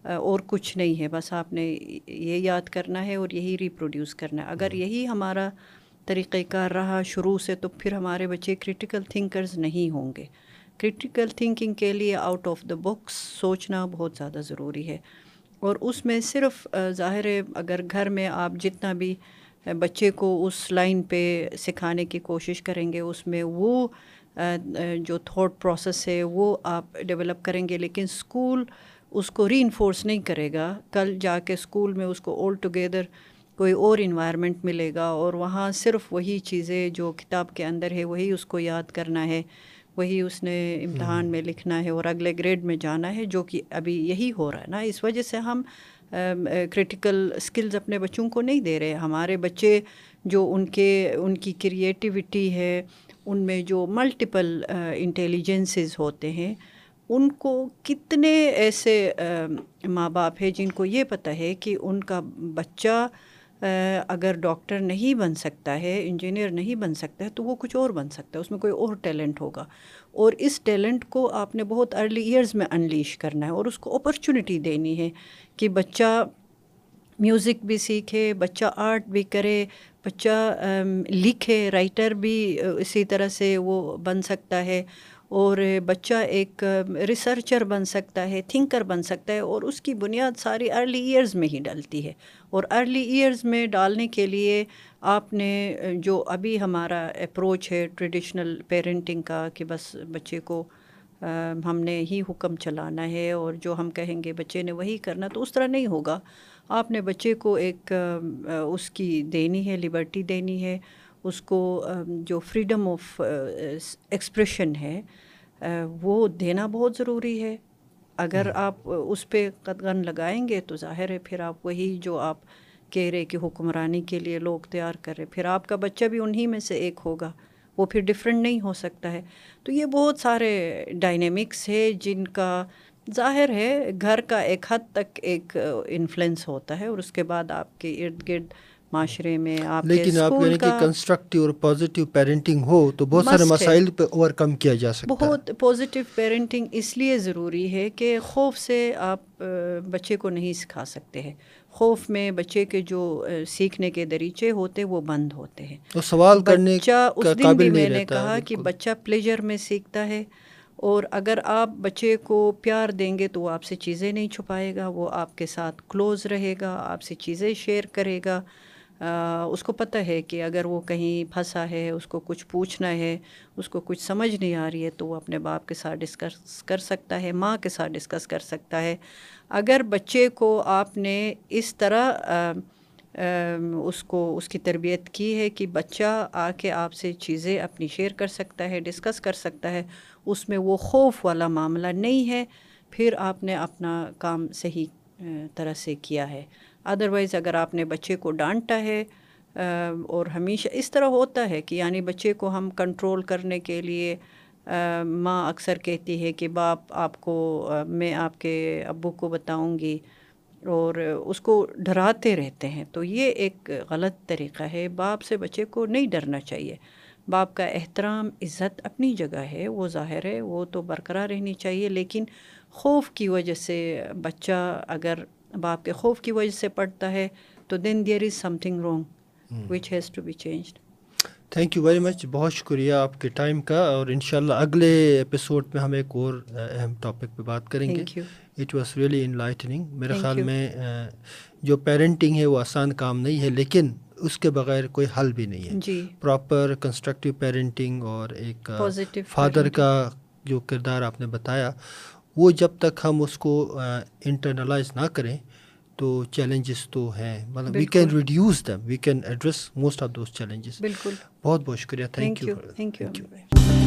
اور کچھ نہیں ہے۔ بس آپ نے یہ یاد کرنا ہے اور یہی ریپروڈیوس کرنا ہے۔ اگر یہی ہمارا طریقہ کار رہا شروع سے تو پھر ہمارے بچے کرٹیکل تھنکرز نہیں ہوں گے۔ کرٹیکل تھنکنگ کے لیے آؤٹ آف دا بکس سوچنا بہت زیادہ ضروری ہے۔ اور اس میں صرف ظاہر ہے اگر گھر میں آپ جتنا بھی بچے کو اس لائن پہ سکھانے کی کوشش کریں گے اس میں وہ جو تھاٹ پروسیس ہے وہ آپ ڈیولپ کریں گے۔ لیکن اسکول اس کو ری انفورس نہیں کرے گا۔ کل جا کے اسکول میں اس کو اول ٹوگیدر کوئی اور انوائرمنٹ ملے گا اور وہاں صرف وہی چیزیں جو کتاب کے اندر ہے وہی اس کو یاد کرنا ہے وہی اس نے امتحان میں لکھنا ہے اور اگلے گریڈ میں جانا ہے جو کہ ابھی یہی ہو رہا ہے نا۔ اس وجہ سے ہم کرٹیکل اسکلز اپنے بچوں کو نہیں دے رہے۔ ہمارے بچے جو ان کے، ان کی کریٹیوٹی ہے، ان میں جو ملٹیپل انٹیلیجنسز ہوتے ہیں، ان کو کتنے ایسے ماں باپ ہیں جن کو یہ پتہ ہے کہ ان کا بچہ اگر ڈاکٹر نہیں بن سکتا ہے، انجینئر نہیں بن سکتا ہے، تو وہ کچھ اور بن سکتا ہے، اس میں کوئی اور ٹیلنٹ ہوگا۔ اور اس ٹیلنٹ کو آپ نے بہت ارلی ایئرز میں انلیش کرنا ہے اور اس کو اپرچونیٹی دینی ہے کہ بچہ میوزک بھی سیکھے، بچہ آرٹ بھی کرے، بچہ لکھے رائٹر بھی اسی طرح سے وہ بن سکتا ہے۔ اور بچہ ایک ریسرچر بن سکتا ہے تھنکر بن سکتا ہے، اور اس کی بنیاد ساری ارلی ایئرز میں ہی ڈلتی ہے۔ اور ارلی ایئرز میں ڈالنے کے لیے آپ نے جو ابھی ہمارا اپروچ ہے ٹریڈیشنل پیرنٹنگ کا کہ بس بچے کو ہم نے ہی حکم چلانا ہے اور جو ہم کہیں گے بچے نے وہی کرنا تو اس طرح نہیں ہوگا۔ آپ نے بچے کو ایک اس کی دینی ہے لبرٹی دینی ہے۔ اس کو جو فریڈم آف ایکسپریشن ہے وہ دینا بہت ضروری ہے۔ اگر آپ اس پہ قدغن لگائیں گے تو ظاہر ہے پھر آپ وہی جو آپ کہہ رہے کہ حکمرانی کے لیے لوگ تیار کر رہے پھر آپ کا بچہ بھی انہی میں سے ایک ہوگا وہ پھر ڈفرینٹ نہیں ہو سکتا ہے۔ تو یہ بہت سارے ڈائنیمکس ہے جن کا ظاہر ہے گھر کا ایک حد تک ایک انفلوئنس ہوتا ہے اور اس کے بعد آپ کے ارد گرد معاشرے میں آپ لیکن آپ یعنی کہ کنسٹرکٹیو اور پازیٹیو پیرنٹنگ ہو تو بہت سارے مسائل پہ اوور کم کیا جا سکتا ہے۔ بہت پازیٹیو پیرنٹنگ اس لیے ضروری ہے کہ خوف سے آپ بچے کو نہیں سکھا سکتے ہیں۔ خوف میں بچے کے جو سیکھنے کے دریچے ہوتے وہ بند ہوتے ہیں۔ تو سوال کرنے اس دن بھی میں نے کہا کہ بچہ پلیجر میں سیکھتا ہے اور اگر آپ بچے کو پیار دیں گے تو وہ آپ سے چیزیں نہیں چھپائے گا وہ آپ کے ساتھ کلوز رہے گا آپ سے چیزیں شیئر کرے گا۔ اس کو پتہ ہے کہ اگر وہ کہیں پھنسا ہے، اس کو کچھ پوچھنا ہے، اس کو کچھ سمجھ نہیں آ رہی ہے، تو وہ اپنے باپ کے ساتھ ڈسکس کر سکتا ہے، ماں کے ساتھ ڈسکس کر سکتا ہے۔ اگر بچے کو آپ نے اس طرح اس کو، اس کی تربیت کی ہے کہ بچہ آ کے آپ سے چیزیں اپنی شیئر کر سکتا ہے ڈسکس کر سکتا ہے، اس میں وہ خوف والا معاملہ نہیں ہے، پھر آپ نے اپنا کام صحیح طرح سے کیا ہے۔ ادروائز اگر آپ نے بچے کو ڈانٹا ہے اور ہمیشہ اس طرح ہوتا ہے کہ یعنی بچے کو ہم کنٹرول کرنے کے لیے ماں اکثر کہتی ہے کہ باپ، آپ کو میں آپ کے ابو کو بتاؤں گی، اور اس کو ڈراتے رہتے ہیں۔ تو یہ ایک غلط طریقہ ہے۔ باپ سے بچے کو نہیں ڈرنا چاہیے۔ باپ کا احترام، عزت اپنی جگہ ہے، وہ ظاہر ہے، وہ تو برقرار رہنی چاہیے، لیکن خوف کی وجہ سے بچہ اگر باپ کے خوف کی وجہ سے پڑھتا ہے تو then there is something wrong which has to be changed thank you very much بہت شکریہ آپ کے ٹائم کا اور انشاءاللہ اگلے ایپیسوڈ میں ہم ایک اور اہم ٹاپک پہ بات کریں گے۔ It was really enlightening میرے خیال میں جو پیرنٹنگ ہے وہ آسان کام نہیں ہے لیکن اس کے بغیر کوئی حل بھی نہیں ہے۔ جی۔ پراپر کنسٹرکٹیو پیرنٹنگ اور ایک فادر کا جو کردار آپ نے بتایا وہ جب تک ہم اس کو انٹرنلائز نہ کریں تو چیلنجز تو ہیں۔ مطلب we can reduce them we can address most of those challenges بالکل۔ بہت بہت شکریہ۔ Thank you thank you